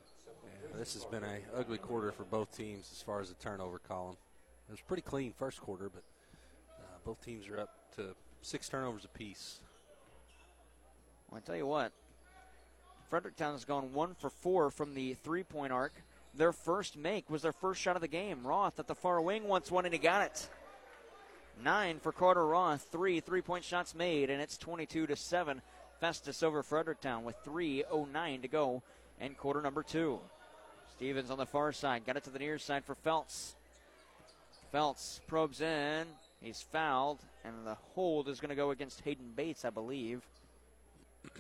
This has been a ugly quarter for both teams as far as the turnover column. It was pretty clean first quarter, but uh, both teams are up to six turnovers apiece. Well, I tell you what, Fredericktown has gone one for four from the three point arc. Their first make was their first shot of the game. Roth at the far wing wants one and he got it. Nine for Carter Roth, three three point shots made, and it's 22 to 7. Festus over Fredericktown with 3.09 to go in quarter number two. Stevens on the far side, got it to the near side for Feltz. Feltz probes in, he's fouled, and the hold is going to go against Hayden Bates, I believe.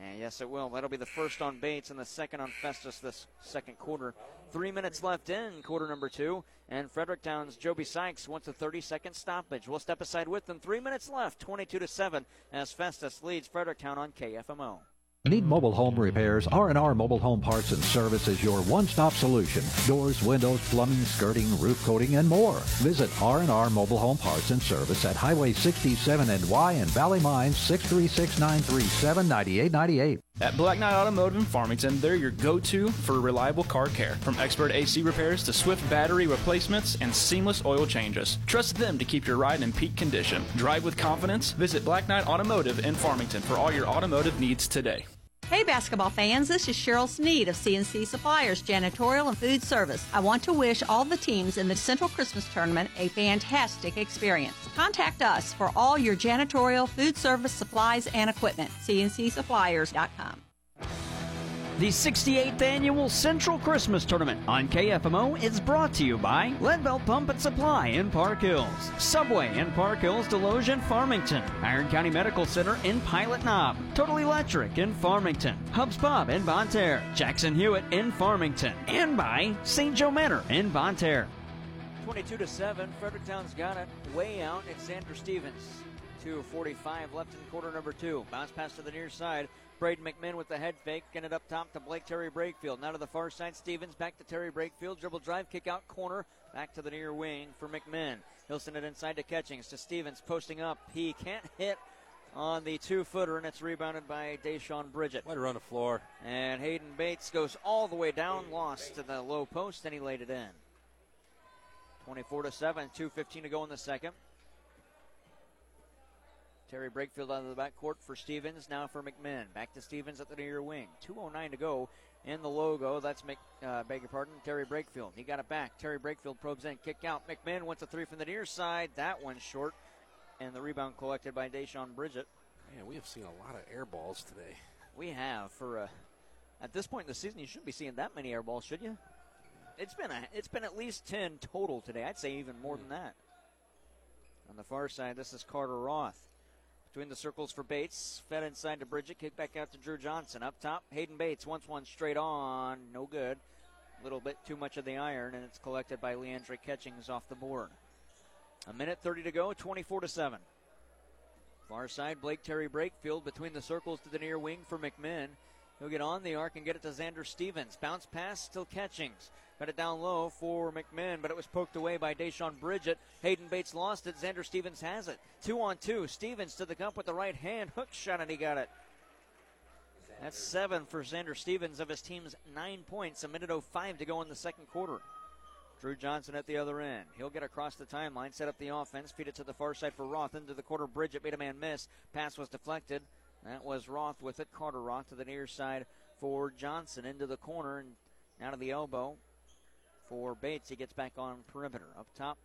And yes, it will. That'll be the first on Bates and the second on Festus this second quarter. Three minutes left in quarter number two, and Fredericktown's Joby Sykes wants a 30-second stoppage. We'll step aside with them. Three minutes left, 22 to seven, as Festus leads Fredericktown on KFMO. Need mobile home repairs? R&R Mobile Home Parts and Service is your one-stop solution. Doors, windows, plumbing, skirting, roof coating, and more. Visit R&R Mobile Home Parts and Service at Highway 67 and Y in Valley Mines 636-937-9898. At Black Knight Automotive in Farmington, they're your go-to for reliable car care. From expert AC repairs to swift battery replacements and seamless oil changes. Trust them to keep your ride in peak condition. Drive with confidence. Visit Black Knight Automotive in Farmington for all your automotive needs today. Hey basketball fans, this is Cheryl Sneed of CNC Suppliers Janitorial and Food Service. I want to wish all the teams in the Central Christmas Tournament a fantastic experience. Contact us for all your janitorial, food service, supplies, and equipment. CNCSuppliers.com. The 68th Annual Central Christmas Tournament on KFMO is brought to you by Leadbelt Pump and Supply in Park Hills, Subway in Park Hills, Desloge and Farmington, Iron County Medical Center in Pilot Knob, Total Electric in Farmington, Hubs Pub in Terre, Jackson Hewitt in Farmington, and by St. Joe Manor in Terre. 22 to 7. Fredericktown's got it way out. It's Xander Stevens. 2.45 left in quarter number two. Bounce pass to the near side. Braden McMinn with the head fake. Get it up top to Blake Terry Brakefield. Now to the far side. Stevens back to Terry Brakefield. Dribble drive, kick out corner. Back to the near wing for McMinn. He'll send it inside to Catchings to Stevens posting up. He can't hit on the two footer, and it's rebounded by Deshaun Bridget. Way to run the floor. And Hayden Bates goes all the way down, lost to the low post, and he laid it in. 24 to 7, 2.15 to go in the second. Terry Brakefield out of the backcourt for Stevens, now for McMinn. Back to Stevens at the near wing. 2.09 to go in the logo. That's, Mc, uh, beg your pardon, Terry Brakefield. He got it back. Terry Brakefield probes in, kick out. McMinn wants a three from the near side. That one's short. And the rebound collected by Deshaun Bridget. Man, we have seen a lot of air balls today. We have for uh, at this point in the season. You shouldn't be seeing that many air balls, should you? It's been a, it's been at least ten total today. I'd say even more than that. On the far side, this is Carter Roth. Between the circles for Bates, fed inside to Bridget, kick back out to Drew Johnson. Up top, Hayden Bates wants one straight on, no good. A little bit too much of the iron, and it's collected by Leandre Catchings off the board. A minute 30 to go, 24 to 7. Far side, Blake Terry Brakefield between the circles to the near wing for McMinn. He'll get on the arc and get it to Xander Stevens. Bounce pass, still Catchings. Got it down low for McMinn, but it was poked away by Deshaun Bridget. Hayden Bates lost it. Xander Stevens has it. Two on two. Stevens to the cup with the right hand. Hook shot, and he got it. That's seven for Xander Stevens of his team's nine points. A minute 05 to go in the second quarter. Drew Johnson at the other end. He'll get across the timeline, set up the offense, feed it to the far side for Roth into the corner. Bridget made a man miss. Pass was deflected. That was Roth with it. Carter Roth to the near side for Johnson into the corner and out of the elbow for Bates. He gets back on perimeter. Up top,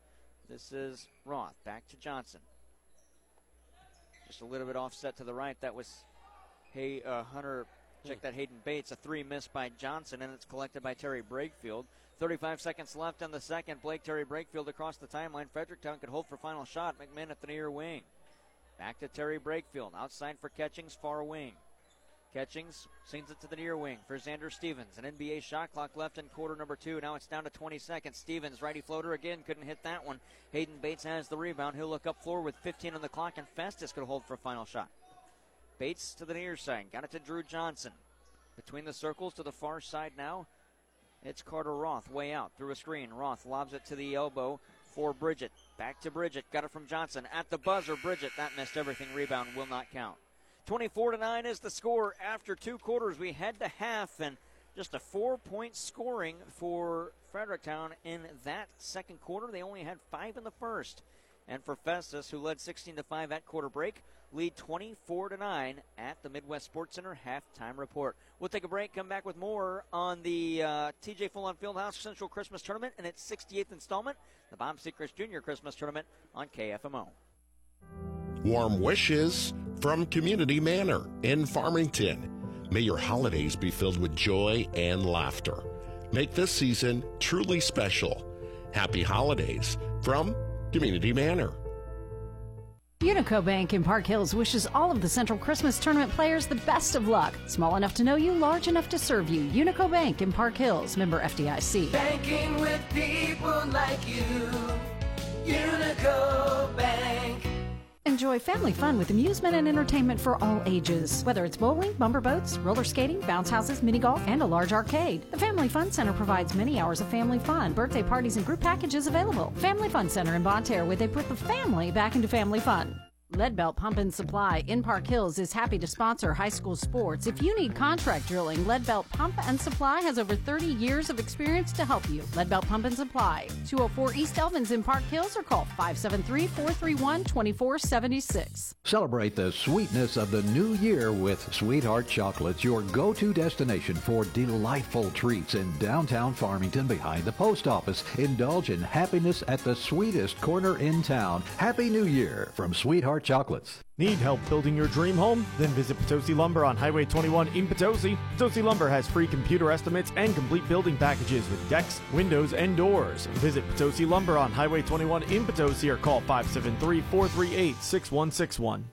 this is Roth. Back to Johnson. Just a little bit offset to the right. That was hey uh, Hunter. Check that Hayden Bates. A three missed by Johnson, and it's collected by Terry Brakefield. 35 seconds left in the second. Blake Terry Brakefield across the timeline. Fredericktown could hold for final shot. McMinn at the near wing. Back to Terry Brakefield. Outside for Catchings, far wing. Catchings sends it to the near wing for Xander Stevens. An NBA shot clock left in quarter number two. Now it's down to 20 seconds. Stevens, righty floater again, couldn't hit that one. Hayden Bates has the rebound. He'll look up floor with 15 on the clock, and Festus could hold for a final shot. Bates to the near side. Got it to Drew Johnson. Between the circles to the far side now. It's Carter Roth way out through a screen. Roth lobs it to the elbow for Bridget. Back to Bridget. Got it from Johnson. At the buzzer, Bridget. That missed everything. Rebound will not count. 24 to 9 is the score after two quarters. We head to half and just a four point scoring for Fredericktown in that second quarter. They only had five in the first. And for Festus, who led 16 to 5 at quarter break, lead 24 to 9 at the Midwest Sports Center halftime report. We'll take a break, come back with more on the uh, TJ Full on Fieldhouse Central Christmas Tournament and its 68th installment, the Bob Sechrist Jr. Christmas Tournament on KFMO. Warm wishes from Community Manor in Farmington. May your holidays be filled with joy and laughter. Make this season truly special. Happy holidays from Community Manor. Unico Bank in Park Hills wishes all of the Central Christmas Tournament players the best of luck. Small enough to know you, large enough to serve you. Unico Bank in Park Hills, member FDIC. Banking with people like you. Unico Bank. Enjoy family fun with amusement and entertainment for all ages. Whether it's bowling, bumper boats, roller skating, bounce houses, mini golf, and a large arcade. The Family Fun Center provides many hours of family fun, birthday parties, and group packages available. Family Fun Center in Bonne Terre, where they put the family back into family fun. Leadbelt Pump and Supply in Park Hills is happy to sponsor high school sports. If you need contract drilling, Leadbelt Pump and Supply has over 30 years of experience to help you. Leadbelt Pump and Supply, 204 East Elvins in Park Hills or call 573 431 2476. Celebrate the sweetness of the new year with Sweetheart Chocolates, your go-to destination for delightful treats in downtown Farmington behind the post office. Indulge in happiness at the sweetest corner in town. Happy New Year from Sweetheart Chocolates. Need help building your dream home? Then visit Potosi Lumber on Highway 21 in Potosi. Potosi Lumber has free computer estimates and complete building packages with decks, windows, and doors. Visit Potosi Lumber on Highway 21 in Potosi or call 573 438 6161.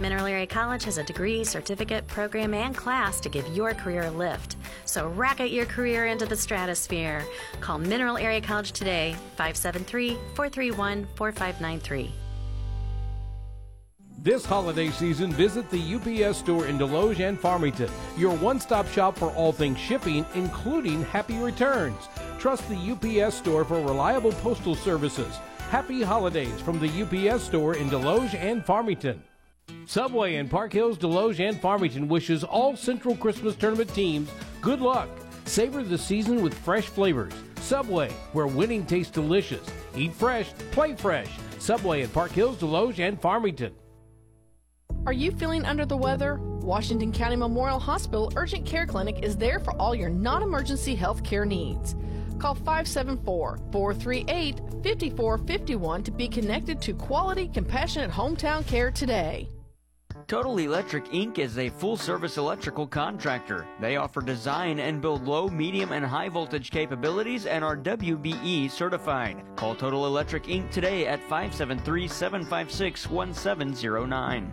Mineral Area College has a degree, certificate, program, and class to give your career a lift. So rocket your career into the stratosphere. Call Mineral Area College today, 573 431 4593. This holiday season, visit the UPS store in Desloge and Farmington, your one stop shop for all things shipping, including happy returns. Trust the UPS store for reliable postal services. Happy holidays from the UPS store in Desloge and Farmington. Subway in Park Hills, Desloge, and Farmington wishes all Central Christmas Tournament teams good luck. Savor the season with fresh flavors. Subway, where winning tastes delicious. Eat fresh, play fresh. Subway in Park Hills, Desloge, and Farmington. Are you feeling under the weather? Washington County Memorial Hospital Urgent Care Clinic is there for all your non emergency health care needs. Call 574 438 5451 to be connected to quality, compassionate hometown care today. Total Electric Inc. is a full service electrical contractor. They offer design and build low, medium, and high voltage capabilities and are WBE certified. Call Total Electric Inc. today at 573 756 1709.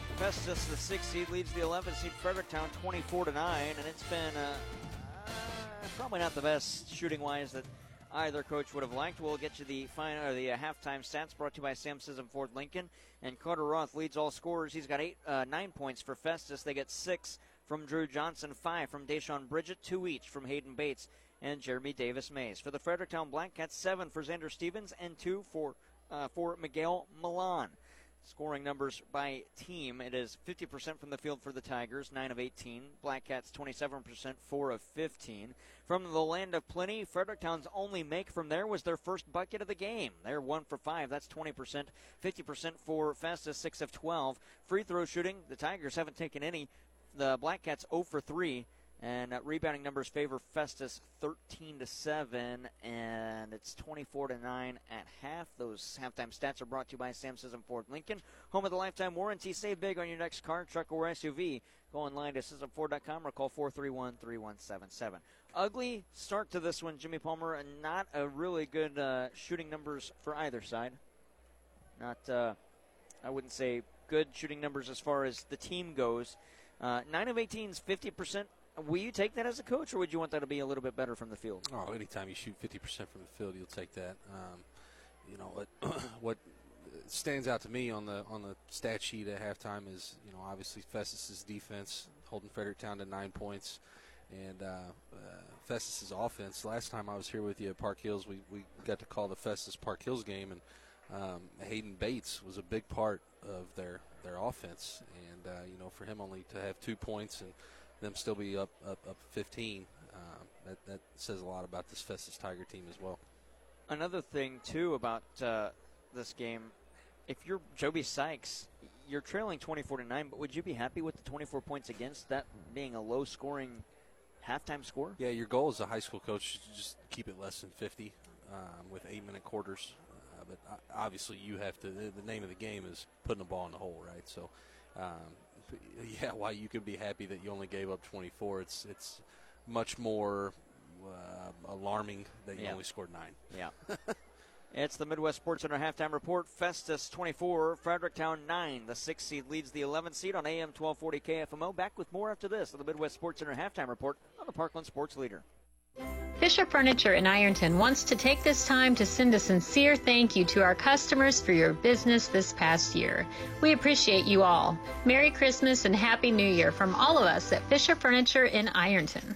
Festus, the sixth seed, leads the 11th seed Fredericktown 24 to nine, and it's been uh, uh, probably not the best shooting wise that either coach would have liked. We'll get you the final or the uh, halftime stats brought to you by Sam Scism Ford Lincoln, and Carter Roth leads all scorers. He's got eight, uh, nine points for Festus. They get six from Drew Johnson, five from Deshaun Bridget, two each from Hayden Bates and Jeremy Davis Mays. For the Fredericktown Black Cats, seven for Xander Stevens and two for uh, for Miguel Milan. Scoring numbers by team, it is 50% from the field for the Tigers, 9 of 18. Black Cats 27%, 4 of 15. From the land of plenty, Fredericktown's only make from there was their first bucket of the game. They're 1 for 5, that's 20%. 50% for Festus, 6 of 12. Free throw shooting, the Tigers haven't taken any. The Black Cats 0 for 3. And rebounding numbers favor Festus 13 to 7, and it's 24 to 9 at half. Those halftime stats are brought to you by Sam Scism Ford Lincoln, home of the lifetime warranty. Save big on your next car, truck, or SUV. Go online to ScismFord.com or call 431 3177. Ugly start to this one, Jimmy Palmer, and not a really good uh, shooting numbers for either side. Not, uh, I wouldn't say good shooting numbers as far as the team goes. Uh, 9 of 18 is 50% Will you take that as a coach, or would you want that to be a little bit better from the field? Oh, anytime you shoot 50% from the field, you'll take that. Um, you know what? what stands out to me on the on the stat sheet at halftime is you know obviously Festus's defense holding Fredericktown to nine points, and uh, uh, Festus's offense. Last time I was here with you at Park Hills, we, we got to call the Festus Park Hills game, and um, Hayden Bates was a big part of their their offense, and uh, you know for him only to have two points and them still be up up, up 15. Uh, that that says a lot about this Festus Tiger team as well. Another thing too about uh, this game if you're Joby Sykes, you're trailing 24 to 9, but would you be happy with the 24 points against that being a low scoring halftime score? Yeah, your goal as a high school coach is to just keep it less than 50 um, with eight minute quarters. Uh, but obviously, you have to. The name of the game is putting the ball in the hole, right? So, um, yeah, why you could be happy that you only gave up 24, it's it's much more uh, alarming that you Yeah. only scored nine. Yeah. It's the Midwest Sports Center halftime report. Festus 24, Fredericktown 9. The sixth seed leads the 11th seed on AM 1240 KFMO. Back with more after this of the Midwest Sports Center halftime report on the Parkland Sports Leader. Fisher Furniture in Ironton wants to take this time to send a sincere thank you to our customers for your business this past year. We appreciate you all. Merry Christmas and Happy New Year from all of us at Fisher Furniture in Ironton.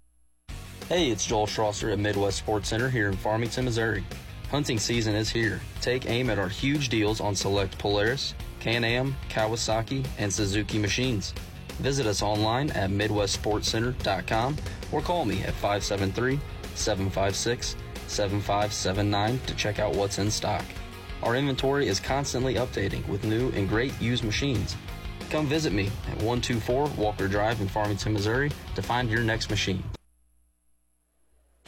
Hey, it's Joel Strasser at Midwest Sports Center here in Farmington, Missouri. Hunting season is here. Take aim at our huge deals on select Polaris, Can-Am, Kawasaki, and Suzuki machines. Visit us online at MidwestSportsCenter.com or call me at 573-756-7579 to check out what's in stock. Our inventory is constantly updating with new and great used machines. Come visit me at 124 Walker Drive in Farmington, Missouri to find your next machine.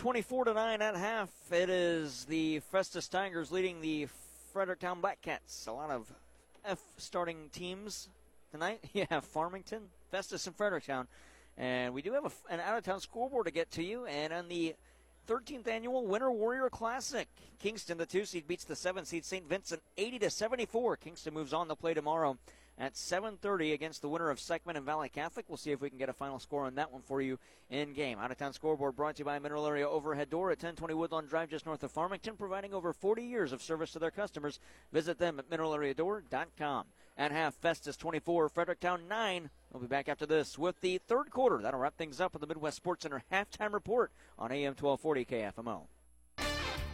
24 to 9 at half. It is the Festus Tigers leading the Fredericktown Blackcats. A lot of F starting teams tonight. Yeah, Farmington, Festus, and Fredericktown. And we do have a, an out of town scoreboard to get to you. And on the 13th annual Winter Warrior Classic, Kingston, the two seed, beats the seven seed St. Vincent 80 to 74. Kingston moves on to play tomorrow at 7:30 against the winner of Seckman and Valle Catholic. We'll see if we can get a final score on that one for you in game. Out of town scoreboard brought to you by Mineral Area Overhead Door at 1020 Woodlawn Drive, just north of Farmington, providing over 40 years of service to their customers. Visit them at mineralareadoor.com. At half, Festus 24, Fredericktown 9. We'll be back after this with the third quarter. That'll wrap things up with the Midwest Sports Center halftime report on AM 1240 KFMO.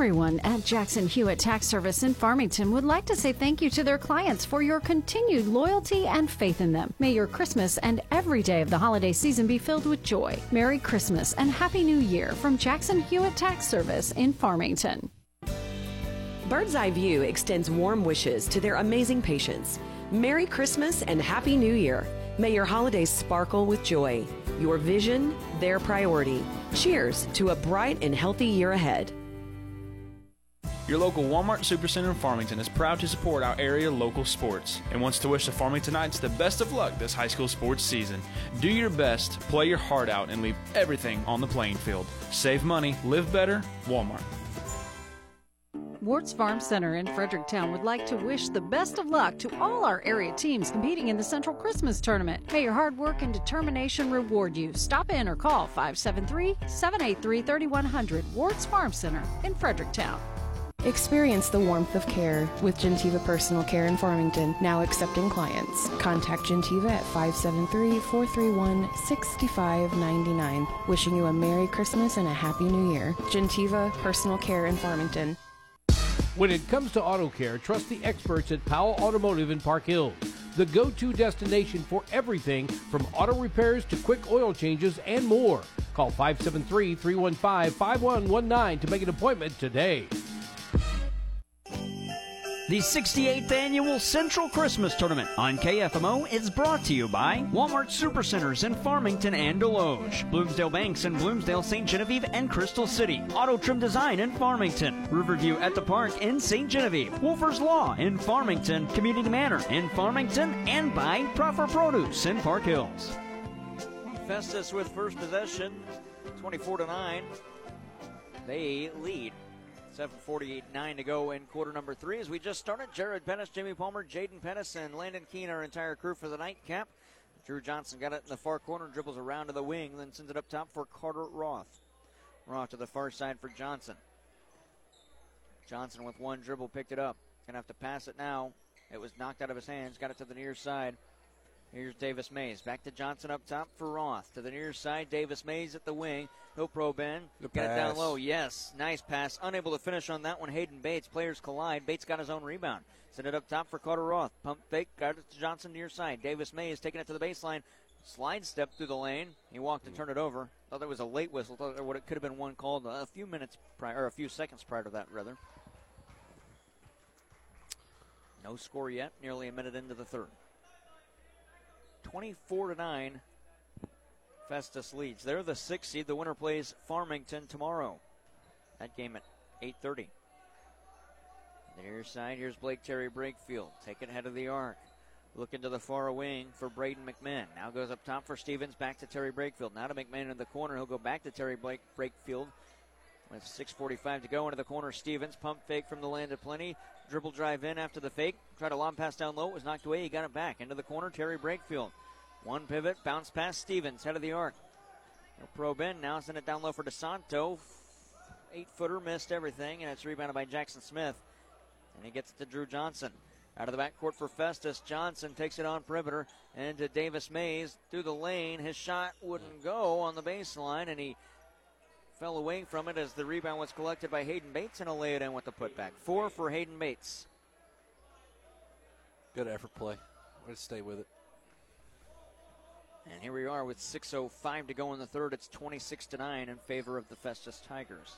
Everyone at Jackson Hewitt Tax Service in Farmington would like to say thank you to their clients for your continued loyalty and faith in them. May your Christmas and every day of the holiday season be filled with joy. Merry Christmas and Happy New Year from Jackson Hewitt Tax Service in Farmington. Bird's Eye View extends warm wishes to their amazing patients. Merry Christmas and Happy New Year. May your holidays sparkle with joy. Your vision, their priority. Cheers to a bright and healthy year ahead. Your local Walmart Supercenter in Farmington is proud to support our area local sports and wants to wish the Farmingtonites the best of luck this high school sports season. Do your best, play your heart out, and leave everything on the playing field. Save money, live better, Walmart. Warts Farm Center in Fredericktown would like to wish the best of luck to all our area teams competing in the Central Christmas Tournament. May your hard work and determination reward you. Stop in or call 573 783 3100 Warts Farm Center in Fredericktown. Experience the warmth of care with Gentiva Personal Care in Farmington, now accepting clients. Contact Gentiva at 573 431 6599. Wishing you a Merry Christmas and a Happy New Year. Gentiva Personal Care in Farmington. When it comes to auto care, trust the experts at Powell Automotive in Park Hills, the go to destination for everything from auto repairs to quick oil changes and more. Call 573 315 5119 to make an appointment today. The 68th annual Central Christmas Tournament on KFMO is brought to you by Walmart Supercenters in Farmington and Desloge, Bloomsdale Banks in Bloomsdale, St. Genevieve, and Crystal City, Auto Trim Design in Farmington, Riverview at the Park in St. Genevieve, Wolfer's Law in Farmington, Community Manor in Farmington, and by Proffer Produce in Park Hills. Festus with first possession, 24 to 9. They lead. 7.48.9 to go in quarter number three. As we just started, Jared Pettis, Jimmy Palmer, Jaden Pettis, and Landon Keene, our entire crew for the nightcap. Drew Johnson got it in the far corner, dribbles around to the wing, then sends it up top for Carter Roth. Roth to the far side for Johnson. Johnson with one dribble picked it up. Gonna have to pass it now. It was knocked out of his hands. Got it to the near side. Here's Davis Mays. Back to Johnson up top for Roth. To the near side, Davis Mays at the wing. He'll probe in. Good Get it down low. Yes. Nice pass. Unable to finish on that one. Hayden Bates. Players collide. Bates got his own rebound. Send it up top for Carter Roth. Pump fake. Got it to Johnson near side. Davis May is taking it to the baseline. Slide step through the lane. He walked and turned it over. Thought there was a late whistle. Thought there would it could have been one called a few minutes prior, or a few seconds prior to that, rather. No score yet. Nearly a minute into the third. 24 to 9. Festus leads. They're the sixth seed. The winner plays Farmington tomorrow. That game at 8:30. The near side, here's Blake Terry Brakefield. Taking head of the arc. Looking to the far wing for Braden McMinn. Now goes up top for Stevens. Back to Terry Brakefield. Now to McMinn in the corner. He'll go back to Terry Blake Brakefield. With 6.45 to go into the corner, Stevens pump fake from the land of plenty. Dribble drive in after the fake. Tried a long pass down low. It was knocked away. He got it back into the corner. Terry Brakefield. One pivot, bounce past Stevens, head of the arc. He'll probe in now, send it down low for DeSanto. Eight footer, missed everything, and it's rebounded by Jackson Smith. And he gets it to Drew Johnson. Out of the backcourt for Festus. Johnson takes it on perimeter and to Davis Mays through the lane. His shot wouldn't go on the baseline, and he fell away from it as the rebound was collected by Hayden Bates, and he'll lay it in with the putback. Four for Hayden Bates. Good effort play. Way to stay with it. And here we are with 6.05 to go in the third. It's 26 to 9 in favor of the Festus Tigers.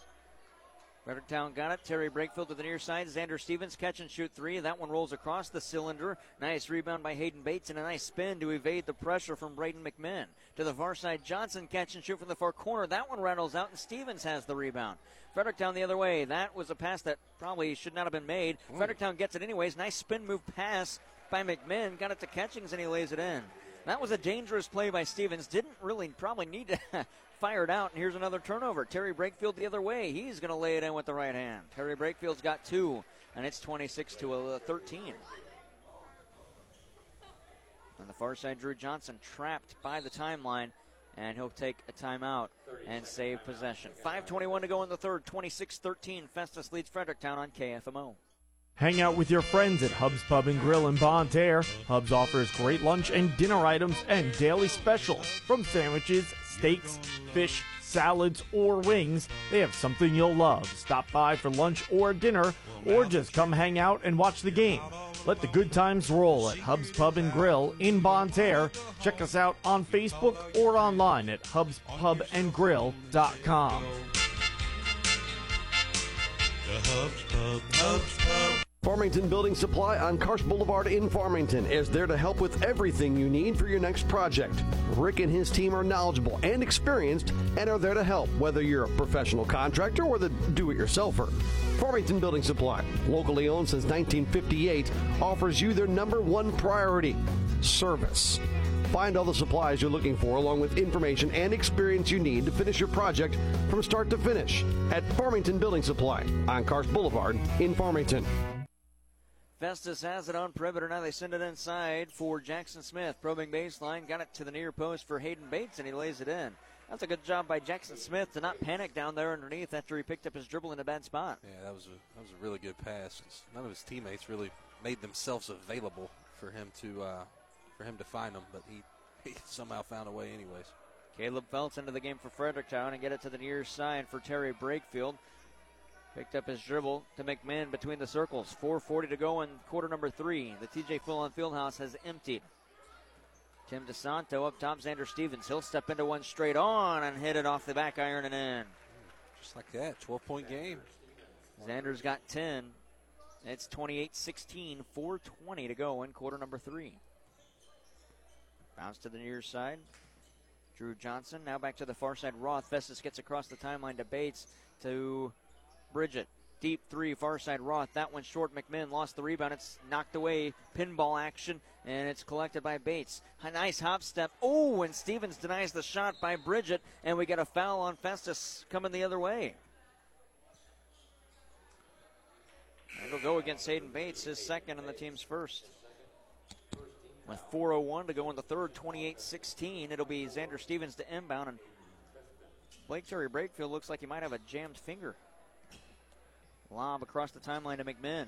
Fredericktown got it. Terry Brakefield to the near side. Xander Stevens catch and shoot three. That one rolls across the cylinder. Nice rebound by Hayden Bates and a nice spin to evade the pressure from Braden McMinn. To the far side, Johnson catch and shoot from the far corner. That one rattles out and Stevens has the rebound. Fredericktown the other way. That was a pass that probably should not have been made. Fredericktown gets it anyways. Nice spin move pass by McMinn. Got it to Catchings and he lays it in. That was a dangerous play by Stevens. Didn't really probably need to fire it out. And here's another turnover. Terry Brakefield the other way. He's going to lay it in with the right hand. Terry Brakefield's got two, and it's 26 to uh, 13. On the far side, Drew Johnson trapped by the timeline, and he'll take a timeout and save possession. 5.21 to go in the third. 26 13. Festus leads Fredericktown on KFMO. Hang out with your friends at Hub's Pub and Grill in Bonne Terre. Hub's offers great lunch and dinner items and daily specials. From sandwiches, steaks, fish, salads, or wings, they have something you'll love. Stop by for lunch or dinner, or just come hang out and watch the game. Let the good times roll at Hub's Pub and Grill in Bonne Terre. Check us out on Facebook or online at hubspubandgrill.com. The Hubs Pub, Hubs Pub. Farmington Building Supply on Karsch Boulevard in Farmington is there to help with everything you need for your next project. Rick and his team are knowledgeable and experienced and are there to help, whether you're a professional contractor or the do it yourselfer. Farmington Building Supply, locally owned since 1958, offers you their number one priority service. Find all the supplies you're looking for, along with information and experience you need to finish your project from start to finish at Farmington Building Supply on Karsch Boulevard in Farmington. Festus has it on perimeter. Now they send it inside for Jackson Smith. Probing baseline. Got it to the near post for Hayden Bates, and he lays it in. That's a good job by Jackson Smith to not panic down there underneath after he picked up his dribble in a bad spot. Yeah, that was a that was a really good pass. None of his teammates really made themselves available for him to uh, for him to find them, but he, he somehow found a way anyways. Caleb Feltz into the game for Fredericktown and get it to the near side for Terry Brakefield. Picked up his dribble to McMinn between the circles. 4.40 to go in quarter number three. The TJ Full on Fieldhouse has emptied. Tim DeSanto up top, Xander Stevens. He'll step into one straight on and hit it off the back iron and in. Just like that, 12 point game. Xander's got 10. It's 28 16, 420 to go in quarter number three. Bounce to the near side. Drew Johnson now back to the far side. Roth. Festus gets across the timeline to Bates to Bridget. Deep three, far side Roth. That one short. McMinn lost the rebound. It's knocked away. Pinball action, and it's collected by Bates. A nice hop step. Oh, and Stevens denies the shot by Bridget, and we get a foul on Festus coming the other way. It'll go against Hayden Bates, his second and the team's first. With 4.01 to go in the third, 28 16. It'll be Xander Stevens to inbound, and Blake Terry Brakefield looks like he might have a jammed finger. Lob across the timeline to McMinn.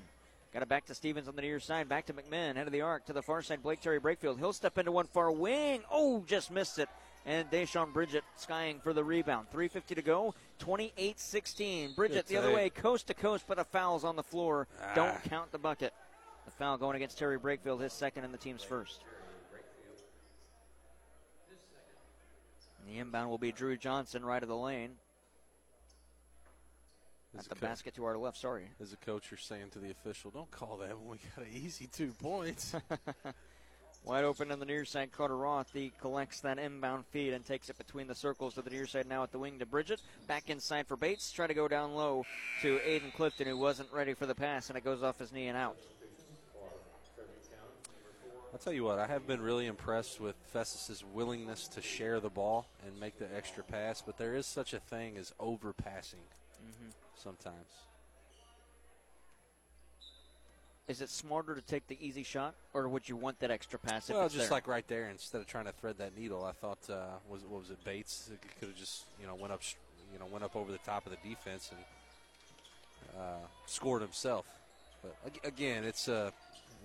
Got it back to Stevens on the near side. Back to McMinn. Head of the arc to the far side. Blake Terry Brakefield. He'll step into one far wing. Oh, just missed it. And Deshaun Bridget skying for the rebound. 3.50 to go. 28 16. Bridget the other way, coast to coast, but a foul's on the floor. Ah. Don't count the bucket. The foul going against Terry Brakefield, his second and the team's first. And the inbound will be Drew Johnson, right of the lane. As At the co- basket to our left, sorry. As a coach, you're saying to the official, don't call that when we got an easy two points. Wide open on the near side, Carter Roth. He collects that inbound feed and takes it between the circles to the near side now at the wing to Bridget. Back inside for Bates. Try to go down low to Aiden Clifton, who wasn't ready for the pass, and it goes off his knee and out. I'll tell you what, I have been really impressed with Festus's willingness to share the ball and make the extra pass, but there is such a thing as overpassing Mhm. sometimes. Is it smarter to take the easy shot, or would you want that extra pass if well, just there? like right there, instead of trying to thread that needle, I thought uh, was what was it Bates? Could have just you know went up, you know, went up over the top of the defense and uh, scored himself. But again, it's uh,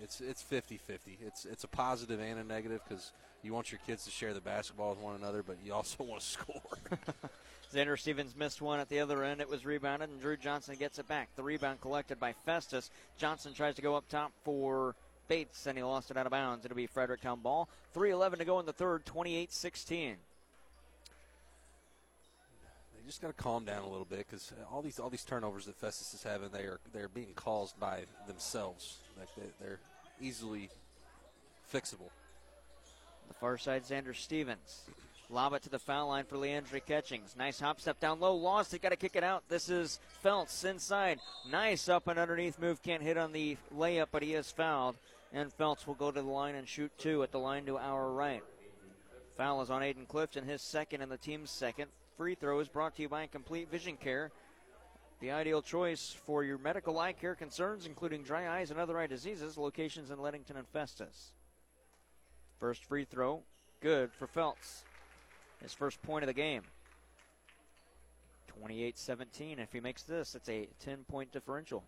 it's it's 50-50. It's it's a positive and a negative because you want your kids to share the basketball with one another, but you also want to score. Xander Stevens missed one at the other end. It was rebounded, and Drew Johnson gets it back. The rebound collected by Festus. Johnson tries to go up top for Bates, and he lost it out of bounds. It'll be Fredericktown ball. 3.11 to go in the third, 28 16. Just got to calm down a little bit because uh, all these all these turnovers that Festus is having, they are they're being caused by themselves. Like they, they're easily fixable. The far side, Xander Stevens. Lob it to the foul line for Leandre Catchings. Nice hop step down low. Lost it. Got to kick it out. This is Feltz inside. Nice up and underneath move. Can't hit on the layup, but he is fouled. And Feltz will go to the line and shoot two at the line to our right. Foul is on Aiden Clifton, his second and the team's second. Free throw is brought to you by Complete Vision Care. The ideal choice for your medical eye care concerns, including dry eyes and other eye diseases, locations in Leadington and Festus. First free throw, good for Feltz. His first point of the game. 28 17. If he makes this, it's a 10 point differential.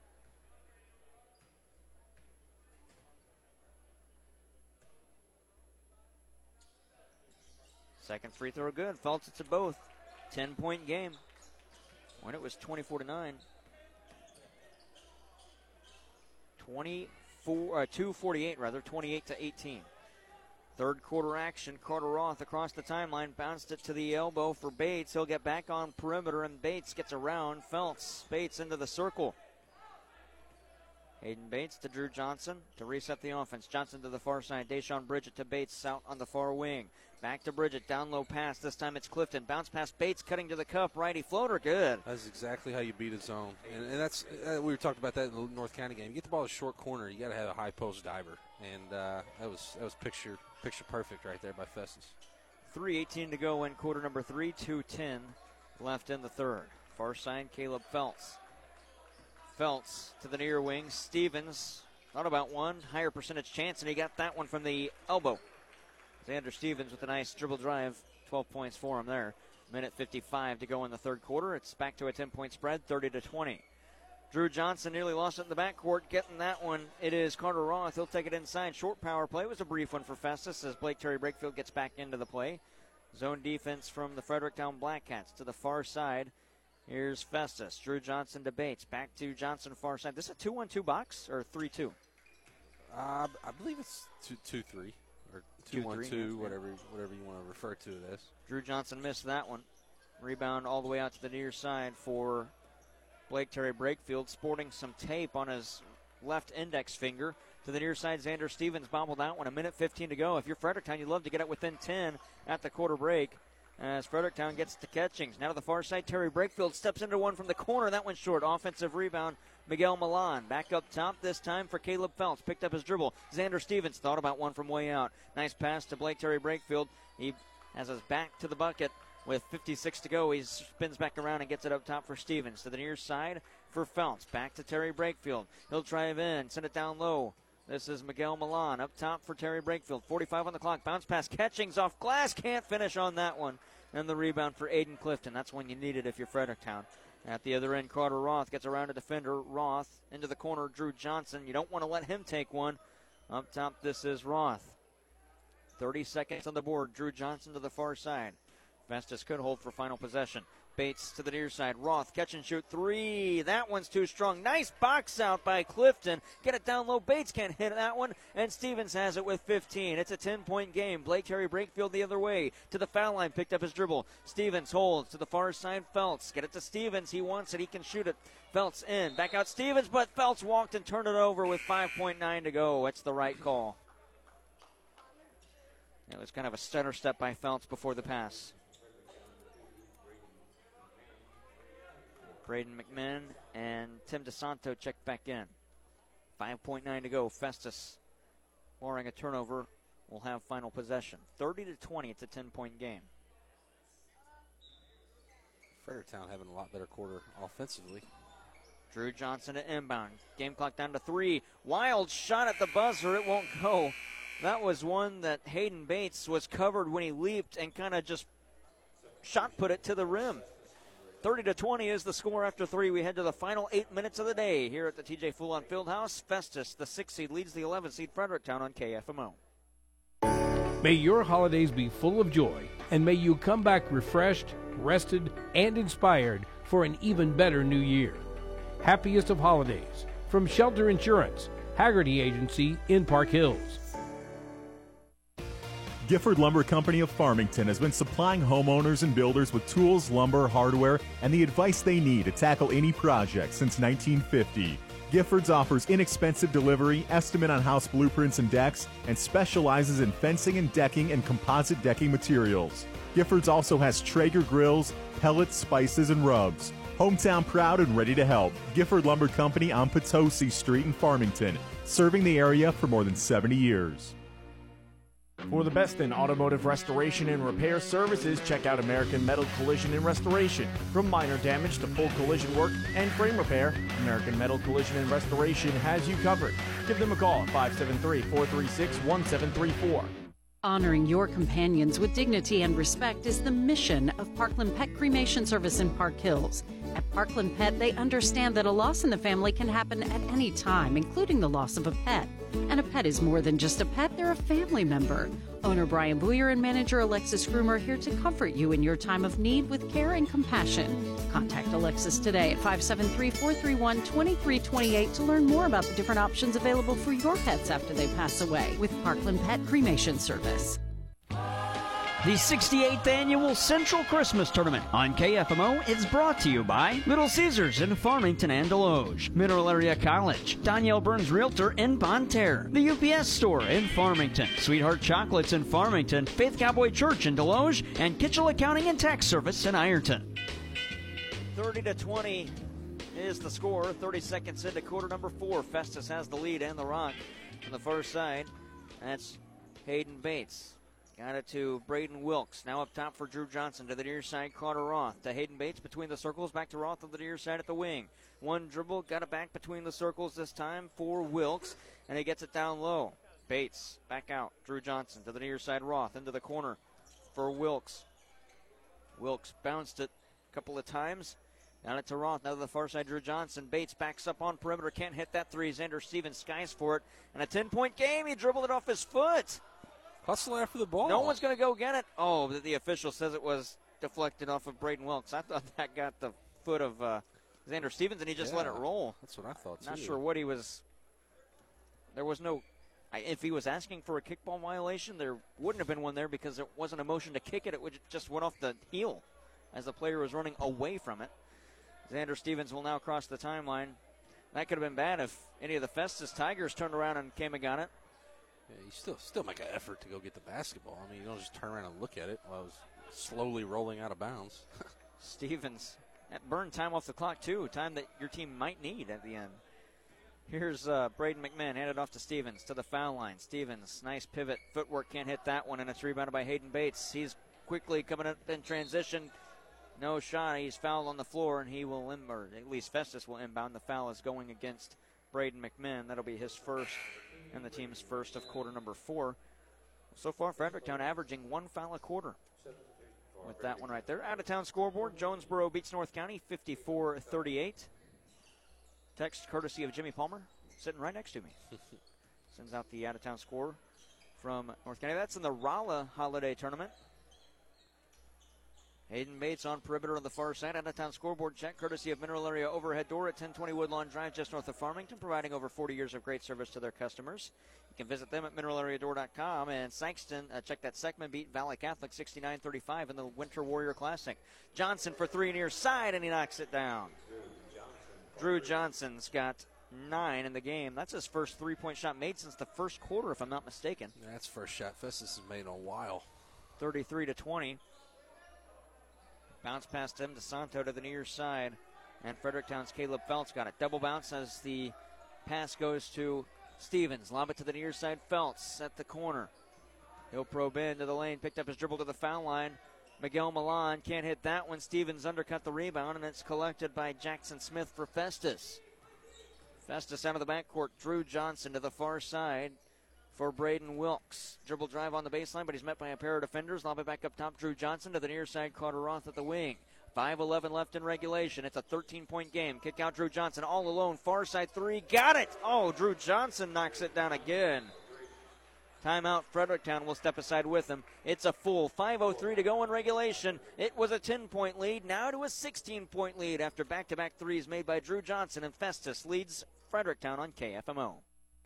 Second free throw, good. Feltz it to both. 10 point game. When it was 24 to 9. 24, uh, 248 rather, 28 to 18. Third quarter action. Carter Roth across the timeline bounced it to the elbow for Bates. He'll get back on perimeter, and Bates gets around. Feltz. Bates into the circle. Hayden Bates to Drew Johnson to reset the offense. Johnson to the far side. Deshaun Bridget to Bates out on the far wing. Back to Bridget. Down low pass. This time it's Clifton. Bounce past Bates cutting to the cup. Righty floater. Good. That's exactly how you beat a zone, and, and that's uh, we were talking about that in the North County game. You get the ball to short corner, you got to have a high post diver, and uh, that was that was picture picture perfect right there by Festus. 3.18 to go in quarter number three. 2.10 left in the third. Far side, Caleb Feltz. Feltz to the near wing. Stevens thought about one. Higher percentage chance, and he got that one from the elbow. Xander Stevens with a nice dribble drive. 12 points for him there. Minute 55 to go in the third quarter. It's back to a 10 point spread, 30 to 20. Drew Johnson nearly lost it in the backcourt, getting that one. It is Carter Roth. He'll take it inside. Short power play was a brief one for Festus as Blake Terry Brakefield gets back into the play. Zone defense from the Fredericktown Black Cats to the far side. Here's Festus. Drew Johnson debates. Back to Johnson far side. This is a 2 1 2 box or 3 2? Uh, I believe it's two two three or two, Two, one three, two, yeah. whatever whatever you want to refer to it as. Drew Johnson missed that one. Rebound all the way out to the near side for Blake Terry Brakefield, sporting some tape on his left index finger to the near side. Xander Stevens bobbled out one. A minute 15 to go. If you're Fredericktown, you'd love to get it within 10 at the quarter break. As Fredericktown gets to Catchings. Now to the far side, Terry Brakefield steps into one from the corner. That one's short. Offensive rebound, Miguel Milan. Back up top this time for Caleb Feltz. Picked up his dribble. Xander Stevens thought about one from way out. Nice pass to Blake Terry Brakefield. He has his back to the bucket. With 56 to go, he spins back around and gets it up top for Stevens. To the near side for Feltz. Back to Terry Brakefield. He'll drive in, send it down low. This is Miguel Milan up top for Terry Brakefield. 45 on the clock. Bounce pass. Catchings off glass. Can't finish on that one. And the rebound for Aiden Clifton. That's when you need it if you're Fredericktown. At the other end, Carter Roth gets around a defender. Roth into the corner. Drew Johnson. You don't want to let him take one. Up top, this is Roth. 30 seconds on the board. Drew Johnson to the far side. Festus could hold for final possession. Bates to the near side. Roth catch and shoot three. That one's too strong. Nice box out by Clifton. Get it down low. Bates can't hit that one. And Stevens has it with 15. It's a 10 point game. Blake Terry Brakefield the other way. To the foul line. Picked up his dribble. Stevens holds to the far side. Feltz. Get it to Stevens. He wants it. He can shoot it. Feltz in. Back out Stevens, but Feltz walked and turned it over with 5.9 to go. That's the right call. It was kind of a stutter step by Feltz before the pass. Braden McMinn and Tim DeSanto check back in. 5.9 to go. Festus, barring a turnover, will have final possession. 30 to 20. It's a 10 point game. Fredericktown having a lot better quarter offensively. Drew Johnson at inbound. Game clock down to three. Wild shot at the buzzer. It won't go. That was one that Hayden Bates was covered when he leaped and kind of just shot put it to the rim. 30 to 20 is the score after three. We head to the final eight minutes of the day here at the TJ Fulon Fieldhouse. Festus, the six seed, leads the 11 seed Fredericktown on KFMO. May your holidays be full of joy, and may you come back refreshed, rested, and inspired for an even better new year. Happiest of holidays from Shelter Insurance, Haggerty Agency in Park Hills. Gifford Lumber Company of Farmington has been supplying homeowners and builders with tools, lumber, hardware, and the advice they need to tackle any project since 1950. Giffords offers inexpensive delivery, estimate on house blueprints and decks, and specializes in fencing and decking and composite decking materials. Giffords also has Traeger grills, pellets, spices, and rubs. Hometown proud and ready to help. Gifford Lumber Company on Potosi Street in Farmington, serving the area for more than 70 years. For the best in automotive restoration and repair services, check out American Metal Collision and Restoration. From minor damage to full collision work and frame repair, American Metal Collision and Restoration has you covered. Give them a call at 573 436 1734. Honoring your companions with dignity and respect is the mission of Parkland Pet Cremation Service in Park Hills. At Parkland Pet, they understand that a loss in the family can happen at any time, including the loss of a pet. And a pet is more than just a pet, they're a family member. Owner Brian Booyer and manager Alexis Groomer here to comfort you in your time of need with care and compassion. Contact Alexis today at 573 431 2328 to learn more about the different options available for your pets after they pass away with Parkland Pet Cremation Service. The 68th annual Central Christmas Tournament on KFMO is brought to you by Little Caesars in Farmington and Desloge, Mineral Area College, Danielle Burns Realtor in Bonne Terre, the UPS Store in Farmington, Sweetheart Chocolates in Farmington, Faith Cowboy Church in Desloge, and Kitchell Accounting and Tax Service in Ironton. 30 to 20 is the score. 30 seconds into quarter number four. Festus has the lead and the rock on the first side. That's Hayden Bates. Got it to Braden Wilkes. Now up top for Drew Johnson to the near side. Carter Roth to Hayden Bates between the circles. Back to Roth on the near side at the wing. One dribble. Got it back between the circles this time for Wilkes. And he gets it down low. Bates back out. Drew Johnson to the near side. Roth into the corner for Wilkes. Wilkes bounced it a couple of times. Down it to Roth. Now to the far side, Drew Johnson. Bates backs up on perimeter. Can't hit that three. Xander Stevens skies for it. And a 10 point game. He dribbled it off his foot. Hustle after the ball. No one's going to go get it. Oh, the, the official says it was deflected off of Braden Wilkes. I thought that got the foot of uh, Xander Stevens, and he just let it roll. That's what I thought, Not too. sure what he was. There was no. I, if he was asking for a kickball violation, there wouldn't have been one there because there wasn't a motion to kick it. It would just went off the heel as the player was running away from it. Xander Stevens will now cross the timeline That could have been bad if any of the Festus Tigers turned around and came and got it. Yeah, you still still make an effort to go get the basketball. I mean, you don't just turn around and look at it while it's slowly rolling out of bounds. Stevens, that burned time off the clock too, time that your team might need at the end. Here's uh, Braden McMinn handed off to Stevens to the foul line. Stevens, nice pivot footwork, can't hit that one, and it's rebounded by Hayden Bates. He's quickly coming up in transition. No shot. He's fouled on the floor, and he will, in, or at least Festus will inbound. The foul is going against Braden McMinn. That'll be his first and the team's first of quarter number four. So far, Fredericktown averaging one foul a quarter. With that one right there. Out of town scoreboard Jonesboro beats North County 54 38. Text courtesy of Jimmy Palmer, sitting right next to me. Sends out the out of town score from North County. That's in the Rolla Holiday Tournament. Hayden Bates on perimeter on the far side. Out of town scoreboard check, courtesy of Mineral Area Overhead Door at 1020 Woodlawn Drive, just north of Farmington, providing over 40 years of great service to their customers. You can visit them at mineralareadoor.com. And Sankston, uh, check that segment beat Valle Catholic 69 35 in the Winter Warrior Classic. Johnson for three near side, and he knocks it down. Drew Johnson's got nine in the game. That's his first three point shot made since the first quarter, if I'm not mistaken. That's first shot Festus has made in a while. 33 to 20. Bounce past him to Santo to the near side. And Fredericktown's Caleb Feltz got it. Double bounce as the pass goes to Stevens. Lob it to the near side. Feltz at the corner. He'll probe into the lane. Picked up his dribble to the foul line. Miguel Milan can't hit that one. Stevens undercut the rebound, and it's collected by Jackson Smith for Festus. Festus out of the backcourt. Drew Johnson to the far side for Braden Wilkes. Dribble drive on the baseline, but he's met by a pair of defenders. Lob it back up top. Drew Johnson to the near side. Carter Roth at the wing. 5-11 left in regulation. It's a 13-point game. Kick out Drew Johnson all alone. Far side three. Got it. Oh, Drew Johnson knocks it down again. Timeout. Fredericktown will step aside with him. It's a full 5.03 to go in regulation. It was a 10 point lead, now to a 16 point lead after back to back threes made by Drew Johnson, and Festus leads Fredericktown on KFMO.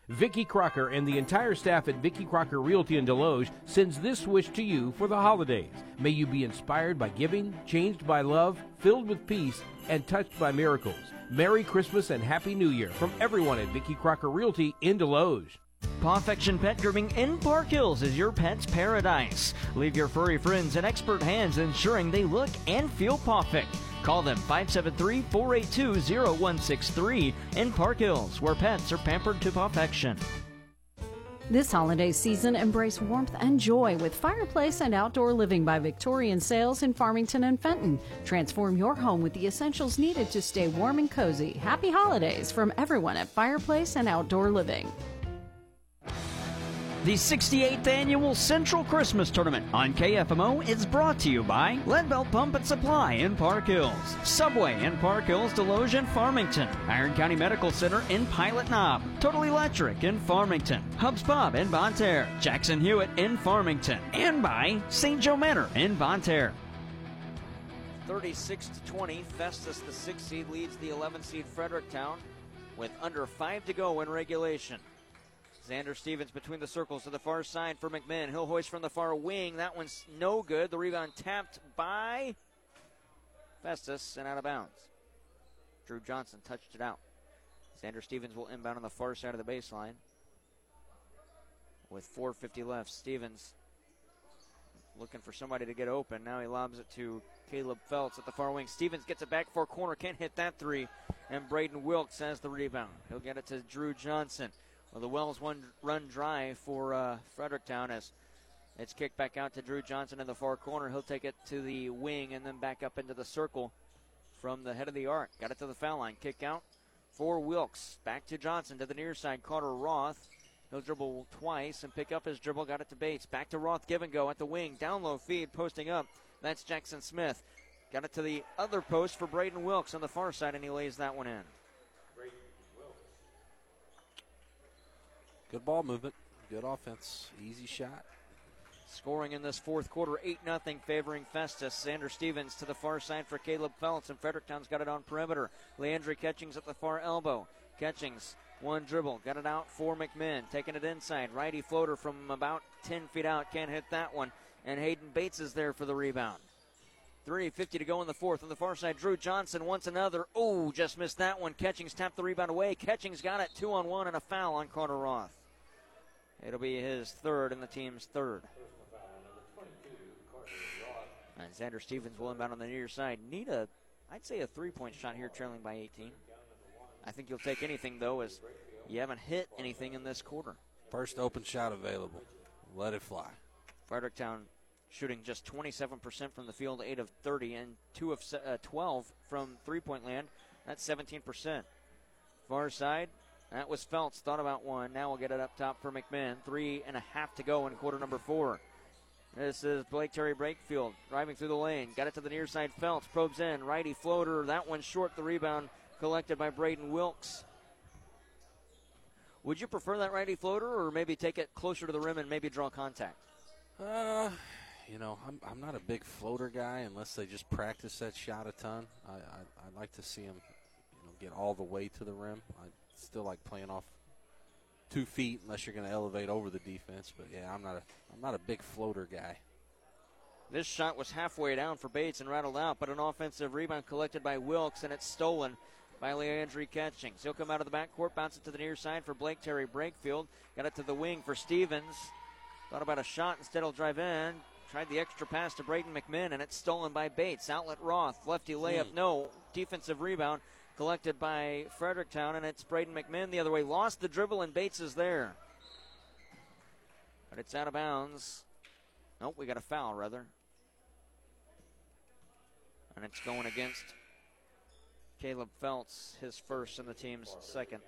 Vicki Crocker and the entire staff at Vicki Crocker Realty in Desloge sends this wish to you for the holidays. May you be inspired by giving, changed by love, filled with peace, and touched by miracles. Merry Christmas and Happy New Year from everyone at Vicki Crocker Realty in Desloge. Pawfection Pet Grooming in Park Hills is your pet's paradise. Leave your furry friends in expert hands, ensuring they look and feel perfect. Call them 573 482 0163 in Park Hills, where pets are pampered to perfection. This holiday season, embrace warmth and joy with Fireplace and Outdoor Living by Victorian Sales in Farmington and Fenton. Transform your home with the essentials needed to stay warm and cozy. Happy holidays from everyone at Fireplace and Outdoor Living. The 68th annual Central Christmas Tournament on KFMO is brought to you by Leadbelt Pump and Supply in Park Hills, Subway in Park Hills, Desloge and Farmington, Iron County Medical Center in Pilot Knob, Total Electric in Farmington, Hubs Pub in Bonne Terre, Jackson Hewitt in Farmington, and by St. Joe Manor in Bonne Terre. 36 to 20. Festus, the six seed, leads the 11 seed Fredericktown with under five to go in regulation. Xander Stevens between the circles to the far side for McMinn. He'll hoist from the far wing. That one's no good. The rebound tapped by Festus and out of bounds. Drew Johnson touched it out. Xander Stevens will inbound on the far side of the baseline. With 4.50 left, Stevens looking for somebody to get open. Now he lobs it to Caleb Feltz at the far wing. Stevens gets it back for corner, can't hit that three. And Braden Wilkes has the rebound. He'll get it to Drew Johnson. The Wells one run dry for uh, Fredericktown as it's kicked back out to Drew Johnson in the far corner. He'll take it to the wing and then back up into the circle from the head of the arc. Got it to the foul line. Kick out for Wilkes. Back to Johnson to the near side. Carter Roth. He'll dribble twice and pick up his dribble. Got it to Bates. Back to Roth. Give and go at the wing. Down low feed. Posting up. That's Jackson Smith. Got it to the other post for Braden Wilkes on the far side, and he lays that one in. Good ball movement. Good offense. Easy shot. Scoring in this fourth quarter, 8 0 favoring Festus. Xander Stevens to the far side for Caleb Feltz, and Fredericktown's got it on perimeter. Leandre Catchings at the far elbow. Catchings, one dribble, got it out for McMinn. Taking it inside. Righty floater from about 10 feet out. Can't hit that one. And Hayden Bates is there for the rebound. 3.50 to go in the fourth. On the far side, Drew Johnson wants another. Oh, just missed that one. Catchings tapped the rebound away. Catchings got it two on one and a foul on Carter Roth. It'll be his third and the team's third. And Xander Stevens will inbound on the near side. Need a, I'd say a three point shot here, trailing by 18. I think you'll take anything, though, as you haven't hit anything in this quarter. First open shot available. Let it fly. Fredericktown shooting just 27% from the field, 8 of 30, and 2 of uh, 12 from three point land. That's 17%. Far side, that was Feltz. Thought about one. Now we'll get it up top for McMinn. Three and a half to go in quarter number four. This is Blake Terry Brakefield driving through the lane. Got it to the near side. Feltz probes in. Righty floater. That one short. The rebound collected by Braden Wilkes. Would you prefer that righty floater or maybe take it closer to the rim and maybe draw contact? Uh, you know, I'm, I'm not a big floater guy unless they just practice that shot a ton. I, I, I like to see them, you know, get all the way to the rim. I still like playing off two feet unless you're going to elevate over the defense. But yeah, I'm not a I'm not a big floater guy. This shot was halfway down for Bates and rattled out, but an offensive rebound collected by Wilkes and it's stolen by Leandre Catchings. He'll come out of the backcourt, bounce it to the near side for Blake Terry Brakefield. Got it to the wing for Stevens. Thought about a shot, instead he'll drive in. Tried the extra pass to Braden McMinn, and it's stolen by Bates. Outlet Roth, lefty layup, Hmm. no. Defensive rebound collected by Fredericktown, and it's Braden McMinn the other way. Lost the dribble, and Bates is there. But it's out of bounds. Nope, we got a foul, rather. And it's going against Caleb Feltz, his first and the team's second.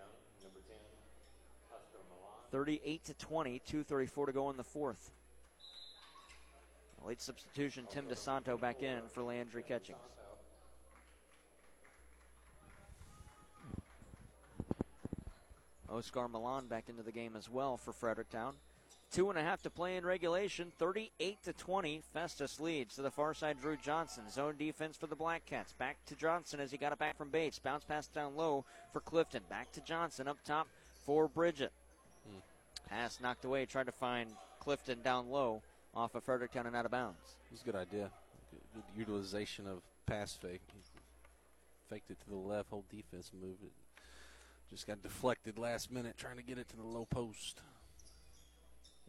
38 to 20, 234 to go in the fourth. Late substitution, Tim DeSanto back in for Leandre Catchings. Oscar Milan back into the game as well for Fredericktown. Two and a half to play in regulation. 38 to 20. Festus leads to the far side. Drew Johnson. Zone defense for the Black Cats. Back to Johnson as he got it back from Bates. Bounce pass down low for Clifton. Back to Johnson up top for Bridget. Hmm. Pass knocked away. Tried to find Clifton down low off of Fredericktown and out of bounds. It was a good idea. Good, good utilization of pass fake. Faked it to the left. Whole defense moved it. Just got deflected last minute trying to get it to the low post.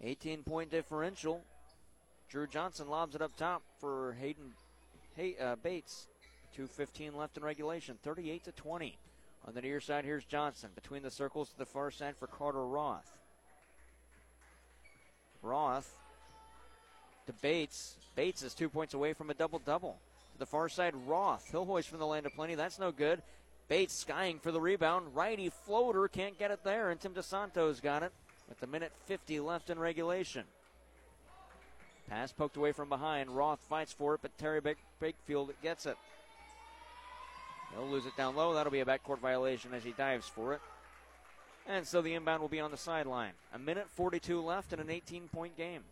18 point differential. Drew Johnson lobs it up top for Hayden hey, uh, Bates. 2.15 left in regulation. 38 to 20. On the near side, here's Johnson. Between the circles to the far side for Carter Roth. Roth to Bates. Bates is two points away from a double double. To the far side, Roth. He'll hoist from the land of plenty. That's no good. Bates skying for the rebound. Righty floater can't get it there, and Tim DeSanto's got it with a minute 50 left in regulation. Pass poked away from behind. Roth fights for it, but Terry Brakefield gets it. He'll lose it down low. That'll be a backcourt violation as he dives for it. And so the inbound will be on the sideline. A minute 42 left in an 18 point game.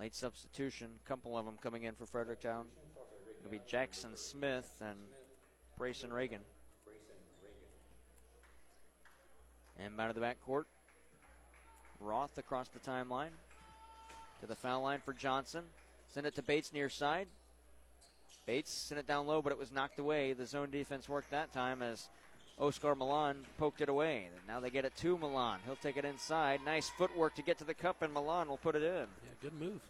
Late substitution, a couple of them coming in for Fredericktown. It'll be Jackson Smith and Brayson Reagan. And out of the backcourt. Roth across the timeline to the foul line for Johnson. Send it to Bates near side. Bates sent it down low, but it was knocked away. The zone defense worked that time as Oscar Milan poked it away. And now they get it to Milan. He'll take it inside. Nice footwork to get to the cup, and Milan will put it in. Yeah, good move.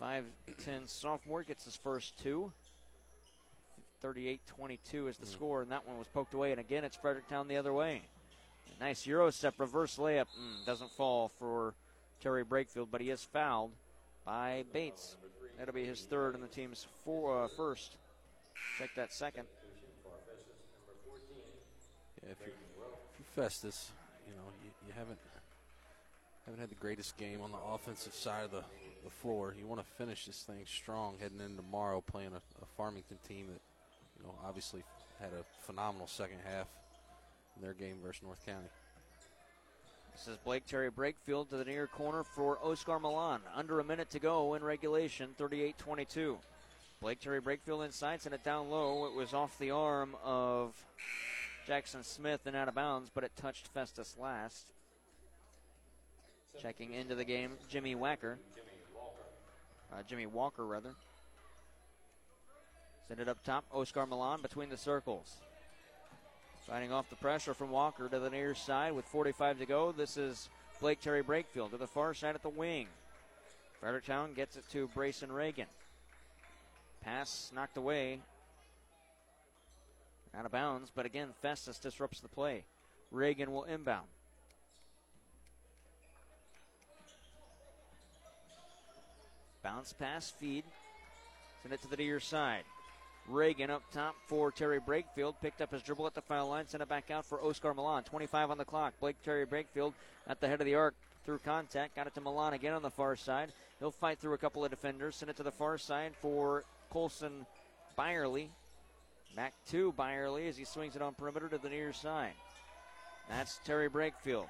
5'10 sophomore gets his first two. 38 22 is the score, and that one was poked away. And again, it's Fredericktown the other way. A nice Euro step reverse layup. Mm, doesn't fall for Terry Brakefield, but he is fouled by Bates. That'll be his third and the team's four, uh, first. Check that second. If you're, Festus, you know you, you haven't haven't had the greatest game on the offensive side of the, the floor. You want to finish this thing strong heading into tomorrow, playing a, a Farmington team that you know obviously had a phenomenal second half in their game versus North County. This is Blake Terry Brakefield to the near corner for Oscar Milan. Under a minute to go in regulation, 38 22. Blake Terry Brakefield inside, sent it down low. It was off the arm of Jackson Smith and out of bounds, but it touched Festus last. Checking into the game, Jimmy Wacker. Uh, Jimmy Walker, rather. Send it up top. Oscar Milan between the circles. Fighting off the pressure from Walker to the near side with 45 to go. This is Blake Terry Brakefield to the far side at the wing. Fredericktown gets it to Brayson Reagan. Pass knocked away. Out of bounds, but again, Festus disrupts the play. Reagan will inbound. Bounce pass, feed. Send it to the near side. Reagan up top for Terry Brakefield. Picked up his dribble at the foul line. Sent it back out for Oscar Milan. 25 on the clock. Blake Terry Brakefield at the head of the arc through contact. Got it to Milan again on the far side. He'll fight through a couple of defenders. Send it to the far side for Colson Byerly. Back to Byerly as he swings it on perimeter to the near side. That's Terry Brakefield.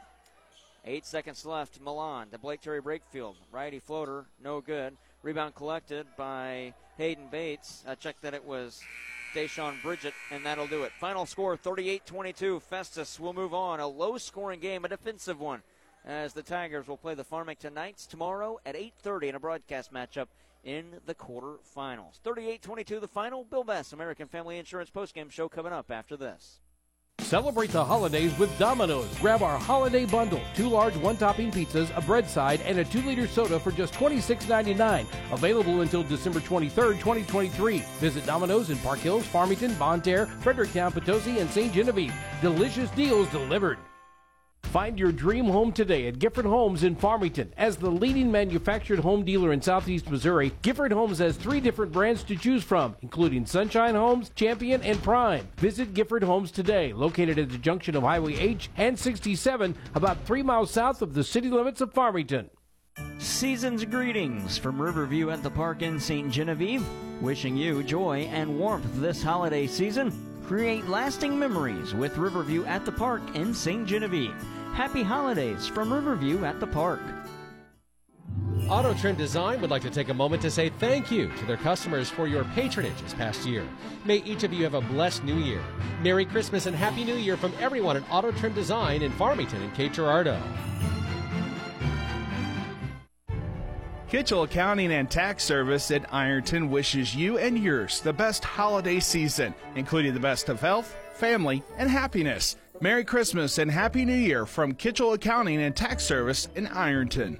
Eight seconds left. Milan to Blake Terry Brakefield. Righty floater, no good. Rebound collected by Hayden Bates. I checked that it was Deshaun Bridget, and that'll do it. Final score 38 22. Festus will move on. A low scoring game, a defensive one, as the Tigers will play the Farmington Knights tomorrow at 8.30 in a broadcast matchup in the quarterfinals. 38 22 the final. Bill Best, American Family Insurance postgame show coming up after this. Celebrate the holidays with Domino's. Grab our holiday bundle two large one topping pizzas, a bread side, and a two liter soda for just $26.99. Available until December 23rd, 2023. Visit Domino's in Park Hills, Farmington, Bonne Terre, Fredericktown, Potosi, and St. Genevieve. Delicious deals delivered. Find your dream home today at Gifford Homes in Farmington. As the leading manufactured home dealer in southeast Missouri, Gifford Homes has three different brands to choose from, including Sunshine Homes, Champion, and Prime. Visit Gifford Homes today, located at the junction of Highway H and 67, about three miles south of the city limits of Farmington. Season's greetings from Riverview at the Park in St. Genevieve. Wishing you joy and warmth this holiday season. Create lasting memories with Riverview at the Park in St. Genevieve. Happy holidays from Riverview at the Park. Auto Trim Design would like to take a moment to say thank you to their customers for your patronage this past year. May each of you have a blessed new year. Merry Christmas and Happy New Year from everyone at Auto Trim Design in Farmington and Cape Girardeau. Kitchell Accounting and Tax Service at Ironton wishes you and yours the best holiday season, including the best of health, family, and happiness. Merry Christmas and Happy New Year from Kitchell Accounting and Tax Service in Ironton.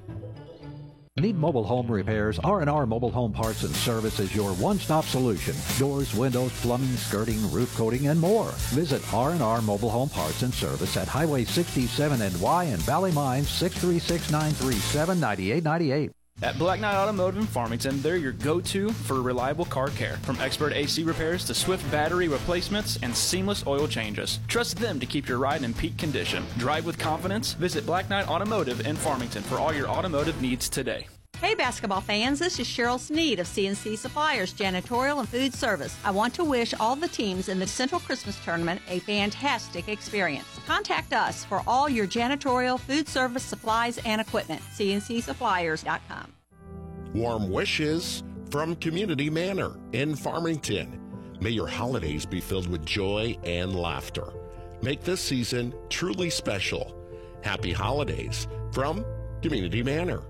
Need mobile home repairs? R&R Mobile Home Parts and Service is your one-stop solution. Doors, windows, plumbing, skirting, roof coating, and more. Visit R&R Mobile Home Parts and Service at Highway 67 and Y in Valley Mines 636-937-9898. At Black Knight Automotive in Farmington, they're your go to for reliable car care. From expert AC repairs to swift battery replacements and seamless oil changes. Trust them to keep your ride in peak condition. Drive with confidence. Visit Black Knight Automotive in Farmington for all your automotive needs today. Hey basketball fans, this is Cheryl Sneed of CNC Suppliers Janitorial and Food Service. I want to wish all the teams in the Central Christmas Tournament a fantastic experience. Contact us for all your janitorial, food service, supplies, and equipment. CNCSuppliers.com. Warm wishes from Community Manor in Farmington. May your holidays be filled with joy and laughter. Make this season truly special. Happy holidays from Community Manor.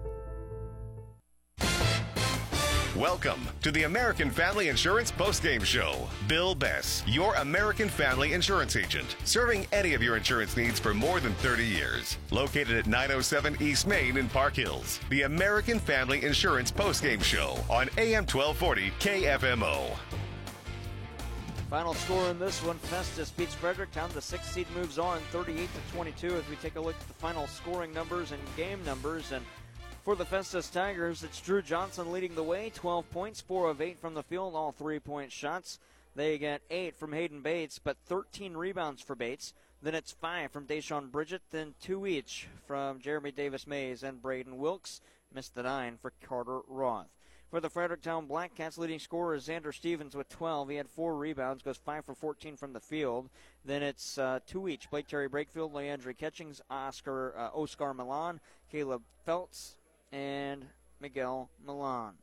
Welcome to the American Family Insurance Postgame Show. Bill Bess, your American Family Insurance agent, serving any of your insurance needs for more than 30 years. Located at 907 East Main in Park Hills. The American Family Insurance Postgame Show on AM 1240 KFMO. Final score in this one Festus beats Fredericktown. The sixth seed moves on 38 to 22 as we take a look at the final scoring numbers and game numbers. And for the Festus Tigers, it's Drew Johnson leading the way, 12 points, 4 of 8 from the field, all three point shots. They get 8 from Hayden Bates, but 13 rebounds for Bates. Then it's 5 from Deshaun Bridget, then 2 each from Jeremy Davis Mays and Braden Wilkes. Missed the 9 for Carter Roth. For the Fredericktown Black Cats, leading scorer is Xander Stevens with 12. He had four rebounds, goes 5 for 14 from the field. Then it's uh, two each Blake Terry Brakefield, Leandre Catchings, Oscar, uh, Oscar Milan, Caleb Feltz, and Miguel Milan.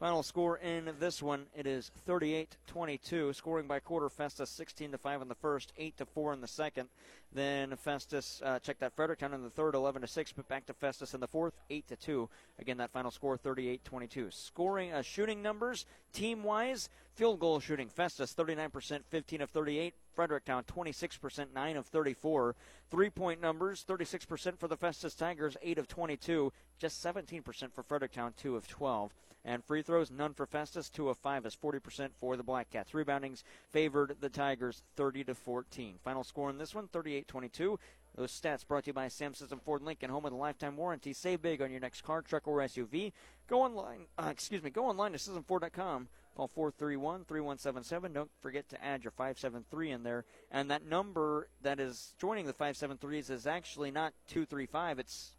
Final score in this one, it is 38-22. Scoring by quarter, Festus 16 to 5 in the first, 8 to 4 in the second. Then Festus uh, check that Fredericktown in the third, 11 to 6, but back to Festus in the fourth, 8 to 2. Again, that final score 38-22. Scoring uh, shooting numbers, team wise, field goal shooting, Festus 39%, 15 of 38. Fredericktown 26%, 9 of 34. Three point numbers 36% for the Festus Tigers, 8 of 22. Just 17% for Fredericktown, 2 of 12. And free throws, none for Festus, 2 of 5 is 40% for the Black Cats. Reboundings favored the Tigers 30 to 14. Final score in this one 38 22. Those stats brought to you by Sam Scism Ford Lincoln, home of the lifetime warranty. Save big on your next car, truck, or SUV. Go online, uh, excuse me, go online to ScismFord.com. Call 431 3177. Don't forget to add your 573 in there. And that number that is joining the 573s is actually not 235, it's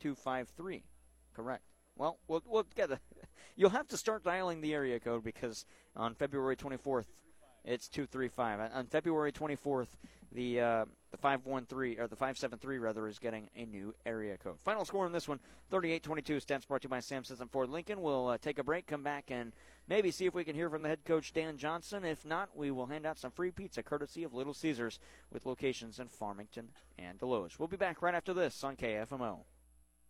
253. Correct. Well, we'll, we'll get a, You'll have to start dialing the area code because on February 24th, it's 235. On February 24th, the uh, the 513 or the 573 rather is getting a new area code. Final score in this one 38-22 stats brought to you by Sam Scism Ford Lincoln. We'll uh, take a break, come back and maybe see if we can hear from the head coach Dan Johnson. If not, we will hand out some free pizza courtesy of Little Caesars with locations in Farmington and Desloge. We'll be back right after this on KFMO.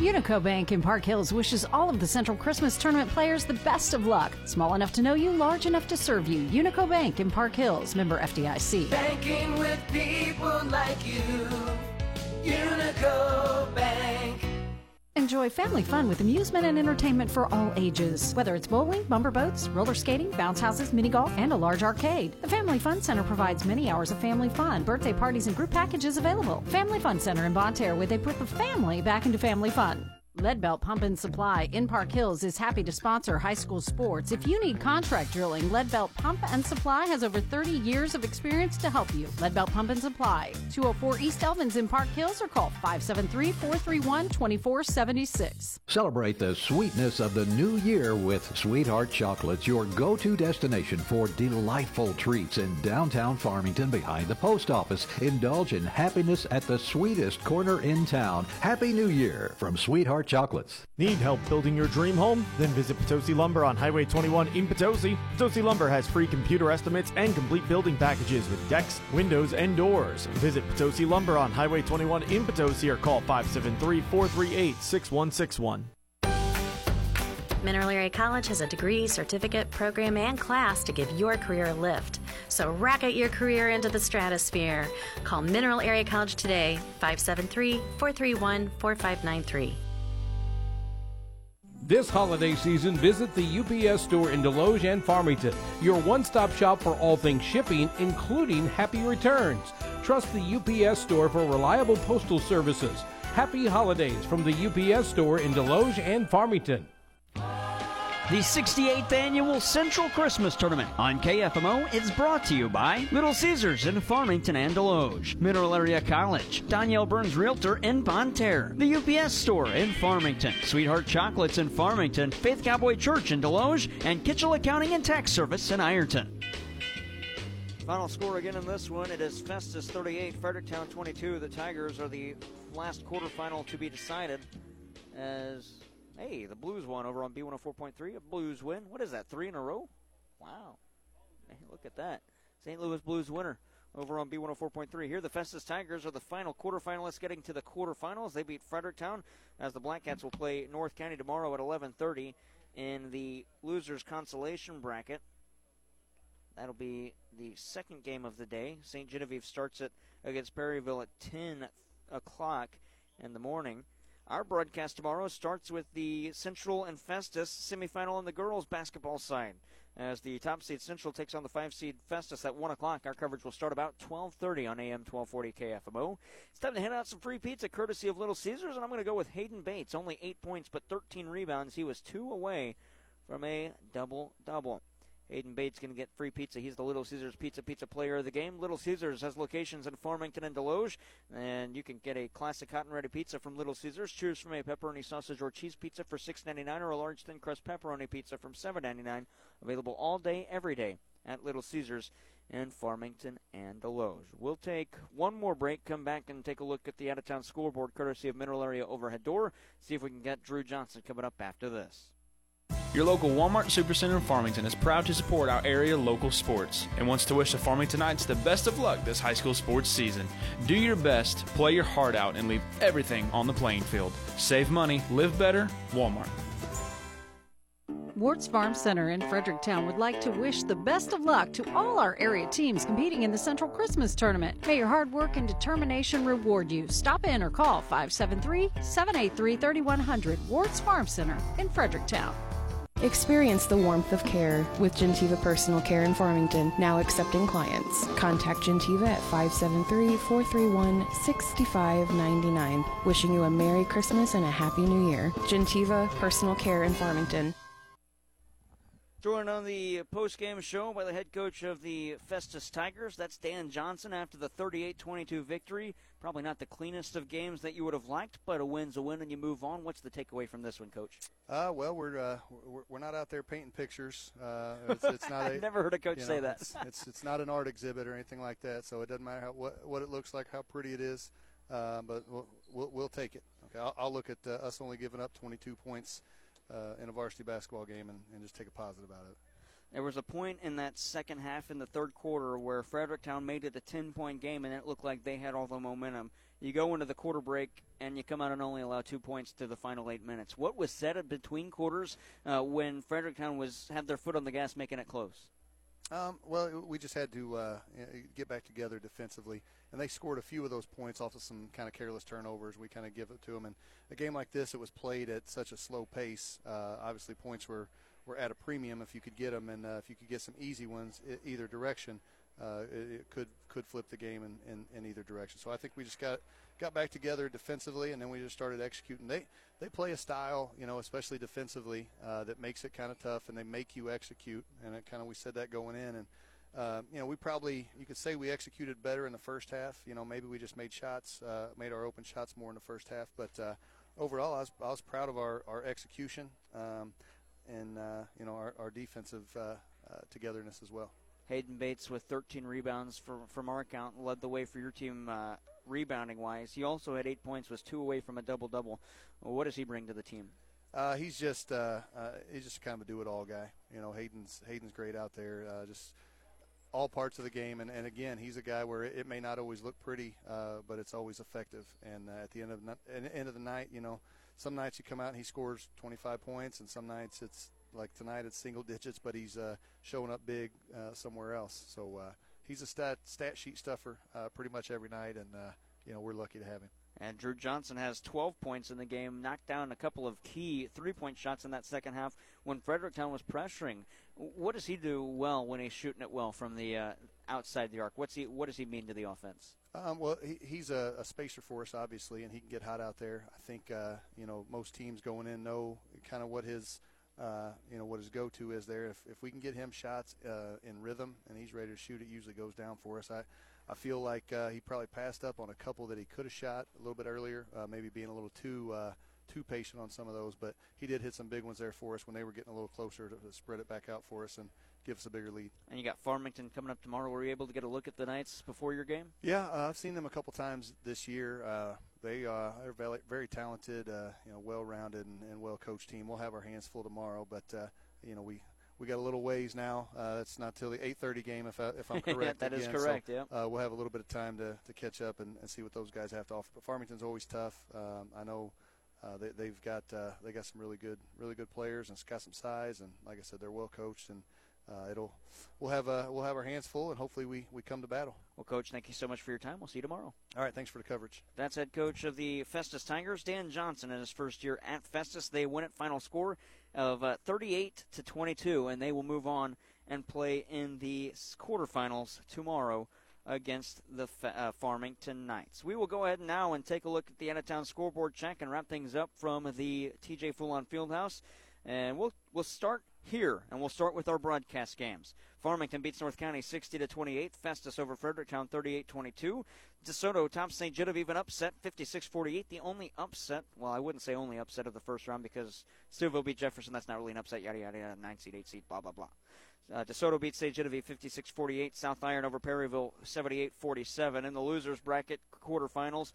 Unico Bank in Park Hills wishes all of the Central Christmas Tournament players the best of luck. Small enough to know you, large enough to serve you. Unico Bank in Park Hills, member FDIC. Banking with people like you. Unico Bank. Enjoy family fun with amusement and entertainment for all ages. Whether it's bowling, bumper boats, roller skating, bounce houses, mini golf, and a large arcade. The Family Fun Center provides many hours of family fun, birthday parties, and group packages available. Family Fun Center in Bonne Terre, where they put the family back into family fun. Leadbelt Pump and Supply in Park Hills is happy to sponsor high school sports. If you need contract drilling, Leadbelt Pump and Supply has over 30 years of experience to help you. Leadbelt Pump and Supply, 204 East Elvins in Park Hills, or call 573 431 2476. Celebrate the sweetness of the new year with Sweetheart Chocolates, your go to destination for delightful treats in downtown Farmington behind the post office. Indulge in happiness at the sweetest corner in town. Happy New Year from Sweetheart Chocolates. Need help building your dream home? Then visit Potosi Lumber on Highway 21 in Potosi. Potosi Lumber has free computer estimates and complete building packages with decks, windows, and doors. Visit Potosi Lumber on Highway 21 in Potosi or call 573 438 6161. Mineral Area College has a degree, certificate, program, and class to give your career a lift. So rocket your career into the stratosphere. Call Mineral Area College today, 573 431 4593. This holiday season, visit the UPS store in Desloge and Farmington, your one stop shop for all things shipping, including happy returns. Trust the UPS store for reliable postal services. Happy holidays from the UPS store in Desloge and Farmington. The 68th annual Central Christmas Tournament on KFMO is brought to you by Little Caesars in Farmington and Desloge, Mineral Area College, Danielle Burns Realtor in Bonne Terre, the UPS Store in Farmington, Sweetheart Chocolates in Farmington, Faith Cowboy Church in Desloge, and Kitchell Accounting and Tax Service in Ironton. Final score again in this one. It is Festus 38, Fredericktown 22. The Tigers are the last quarterfinal to be decided as Hey, the Blues won over on B104.3. A Blues win. What is that, three in a row? Wow. Hey, look at that. St. Louis Blues winner over on B104.3. Here, the Festus Tigers are the final quarterfinalists getting to the quarterfinals. They beat Fredericktown as the Black Cats will play North County tomorrow at 11:30 in the losers consolation bracket. That'll be the second game of the day. St. Genevieve starts it against Perryville at 10 o'clock in the morning. Our broadcast tomorrow starts with the Central and Festus semifinal on the girls basketball side. As the top seed Central takes on the five seed Festus at one o'clock, our coverage will start about 12:30 on AM 1240 KFMO. It's time to hand out some free pizza courtesy of Little Caesars, and I'm going to go with Hayden Bates. Only eight points, but 13 rebounds. He was two away from a double double Hayden Bates going to get free pizza. He's the Little Caesars Pizza Pizza player of the game. Little Caesars has locations in Farmington and Desloge, and you can get a classic hot and ready pizza from Little Caesars. Choose from a pepperoni sausage or cheese pizza for $6.99 or a large thin crust pepperoni pizza from $7.99. Available all day, every day at Little Caesars in Farmington and Desloge. We'll take one more break, come back and take a look at the out of town scoreboard courtesy of Mineral Area Overhead Door. See if we can get Drew Johnson coming up after this. Your local Walmart Supercenter in Farmington is proud to support our area local sports and wants to wish the Farmingtonites the best of luck this high school sports season. Do your best, play your heart out, and leave everything on the playing field. Save money, live better, Walmart. Ward's Farm Center in Fredericktown would like to wish the best of luck to all our area teams competing in the Central Christmas Tournament. May your hard work and determination reward you. Stop in or call 573 783 3100 Ward's Farm Center in Fredericktown. Experience the warmth of care with Gentiva Personal Care in Farmington, now accepting clients. Contact Gentiva at 573 431 6599. Wishing you a Merry Christmas and a Happy New Year. Gentiva Personal Care in Farmington. Joined on the post-game show by the head coach of the Festus Tigers. That's Dan Johnson after the 38-22 victory. Probably not the cleanest of games that you would have liked, but a win's a win, and you move on. What's the takeaway from this one, Coach? Uh, well, we're, uh, we're we're not out there painting pictures. Uh, it's, it's not. I've never heard a coach you know, say that. it's, it's it's not an art exhibit or anything like that. So it doesn't matter how, what what it looks like, how pretty it is, uh, but we'll, we'll we'll take it. Okay, I'll, I'll look at uh, us only giving up 22 points uh, in a varsity basketball game and, and just take a positive out of it. There was a point in that second half in the third quarter where Fredericktown made it a 10 point game, and it looked like they had all the momentum. You go into the quarter break, and you come out and only allow two points to the final eight minutes. What was said between quarters uh, when Fredericktown was had their foot on the gas, making it close? Um, well, we just had to uh, get back together defensively, and they scored a few of those points off of some kind of careless turnovers. We kind of give it to them, and a game like this, it was played at such a slow pace. Uh, obviously, points were were at a premium if you could get them, and uh, if you could get some easy ones either direction, uh, it, it could could flip the game in, in, in, either direction. So I think we just got got back together defensively, and then we just started executing. They they play a style, you know, especially defensively, uh, that makes it kind of tough, and they make you execute. And it kind of we said that going in, and uh, you know we probably you could say we executed better in the first half. You know maybe we just made shots, uh, made our open shots more in the first half, but uh, overall I was I was proud of our our execution. Um, and uh, you know our, our defensive uh, uh, togetherness as well. Hayden Bates with 13 rebounds from from our account led the way for your team uh, rebounding wise. He also had eight points, was two away from a double double. What does he bring to the team? Uh, he's just uh, he's just kind of a do it all guy. You know, Hayden's Hayden's great out there. just all parts of the game, and, and again, he's a guy where it, may not always look pretty, but it's always effective. And at the end of the, end of the night, you know some nights you come out and he scores 25 points, and some nights it's like tonight it's single digits, but he's uh, showing up big uh, somewhere else. So uh, he's a stat stat sheet stuffer uh, pretty much every night, and uh, you know we're lucky to have him. And Drew Johnson has 12 points in the game, knocked down a couple of key three-point shots in that second half when Fredericktown was pressuring. What does he do well when he's shooting it well from the uh, outside the arc? What's he? What does he mean to the offense? Um, well, he, he's a, a, spacer for us, obviously, and he can get hot out there. I think uh, you know most teams going in know kind of what his uh, you know what his go-to is there. If, if we can get him shots uh, in rhythm and he's ready to shoot, it usually goes down for us. I I feel like uh, he probably passed up on a couple that he could have shot a little bit earlier, uh, maybe being a little too uh, too patient on some of those. But he did hit some big ones there for us when they were getting a little closer to, to spread it back out for us and give us a bigger lead. And you got Farmington coming up tomorrow. Were you able to get a look at the Knights before your game? Yeah, uh, I've seen them a couple times this year. Uh, they uh, are very, very talented, uh, you know, well-rounded and, and well-coached team. We'll have our hands full tomorrow, but uh, you know we. We got a little ways now. Uh, it's not till the 8:30 game, if, I, if I'm correct. that again. is correct. So, yeah. we'll have a little bit of time to, to catch up and, and see what those guys have to offer. But Farmington's always tough. Um, I know uh, they, have got uh, they got some really good really good players and it's got some size and like I said they're well coached and uh, it'll we'll have uh, we'll have our hands full and hopefully we, we come to battle. Well, coach, thank you so much for your time. We'll see you tomorrow. All right, thanks for the coverage. That's head coach of the Festus Tigers, Dan Johnson, in his first year at Festus. They win it final score of uh, 38 to 22, and they will move on and play in the quarterfinals tomorrow against the uh, Farmington Knights. We will go ahead now and take a look at the out of town scoreboard check and wrap things up from the TJ Fulon Fieldhouse. And we'll we'll start here, and we'll start with our broadcast games. Farmington beats North County 60 to 28. Festus over Fredericktown 38-22. DeSoto tops St. Genevieve an upset 56-48. The only upset, well, I wouldn't say only upset of the first round because Steelville beat Jefferson. That's not really an upset. Yada yada yada. Nine seed, eight seed, blah blah blah. Uh, DeSoto beats St. Genevieve 56-48. South Iron over Perryville 78-47. In the losers bracket quarterfinals,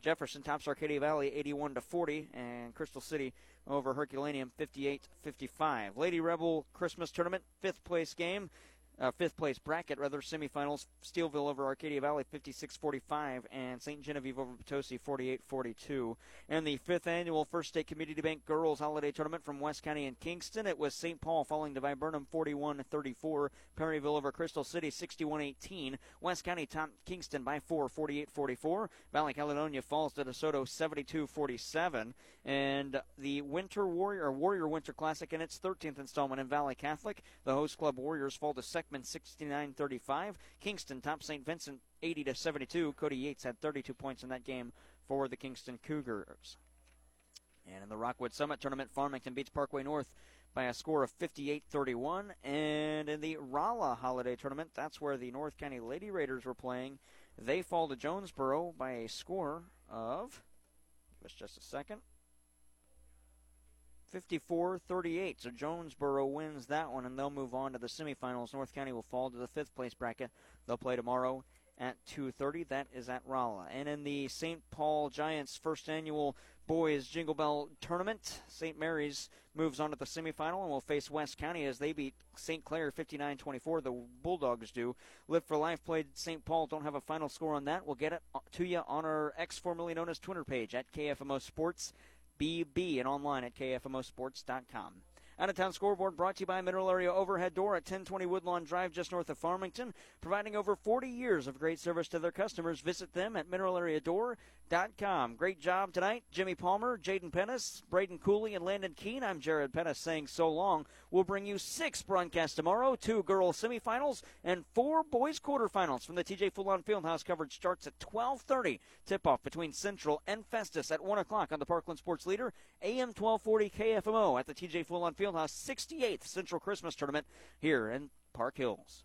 Jefferson tops Arcadia Valley 81 to 40, and Crystal City over Herculaneum 58-55. Lady Rebel Christmas Tournament fifth place game uh, fifth place bracket, rather, semifinals. Steelville over Arcadia Valley 56 45, and St. Genevieve over Potosi 48 42. And the fifth annual First State Community Bank Girls Holiday Tournament from West County and Kingston. It was St. Paul falling to Viburnum 41 34, Perryville over Crystal City 61 18, West County top Kingston by 4 48 44, Valley Caledonia falls to DeSoto 72 47, and the Winter Warrior, Warrior Winter Classic in its 13th installment in Valle Catholic. The host club Warriors fall to second. 69-35. Kingston top St. Vincent 80 to 72. Cody Yates had 32 points in that game for the Kingston Cougars. And in the Rockwood Summit tournament, Farmington beats Parkway North by a score of 58-31. And in the Rolla Holiday Tournament, that's where the North County Lady Raiders were playing. They fall to Jonesboro by a score of, give us just a second, 54 38. So Jonesboro wins that one, and they'll move on to the semifinals. North County will fall to the fifth place bracket. They'll play tomorrow at 2:30. That is at Rolla. And in the St. Paul Giants' first annual boys Jingle Bell tournament, St. Mary's moves on to the semifinal and will face West County as they beat St. Clair 59-24. The Bulldogs do. Lift for Life played St. Paul. Don't have a final score on that. We'll get it to you on our X formerly known as Twitter page at KFMO Sports. BB and online at KFMOsports.com. Out of town scoreboard brought to you by Mineral Area Overhead Door at 1020 Woodlawn Drive, just north of Farmington, providing over 40 years of great service to their customers. Visit them at mineralareadoor.com. Great job tonight, Jimmy Palmer, Jaden Pennis, Braden Cooley, and Landon Keene. I'm Jared Pennis saying so long. We'll bring you six broadcasts tomorrow, two girls semifinals and four boys quarterfinals from the TJ Fulon Fieldhouse. Coverage starts at 12:30. Tip-off between Central and Festus at one o'clock on the Parkland Sports Leader, AM 1240 KFMO at the TJ Fulon. Fieldhouse 68th Central Christmas Tournament here in Park Hills.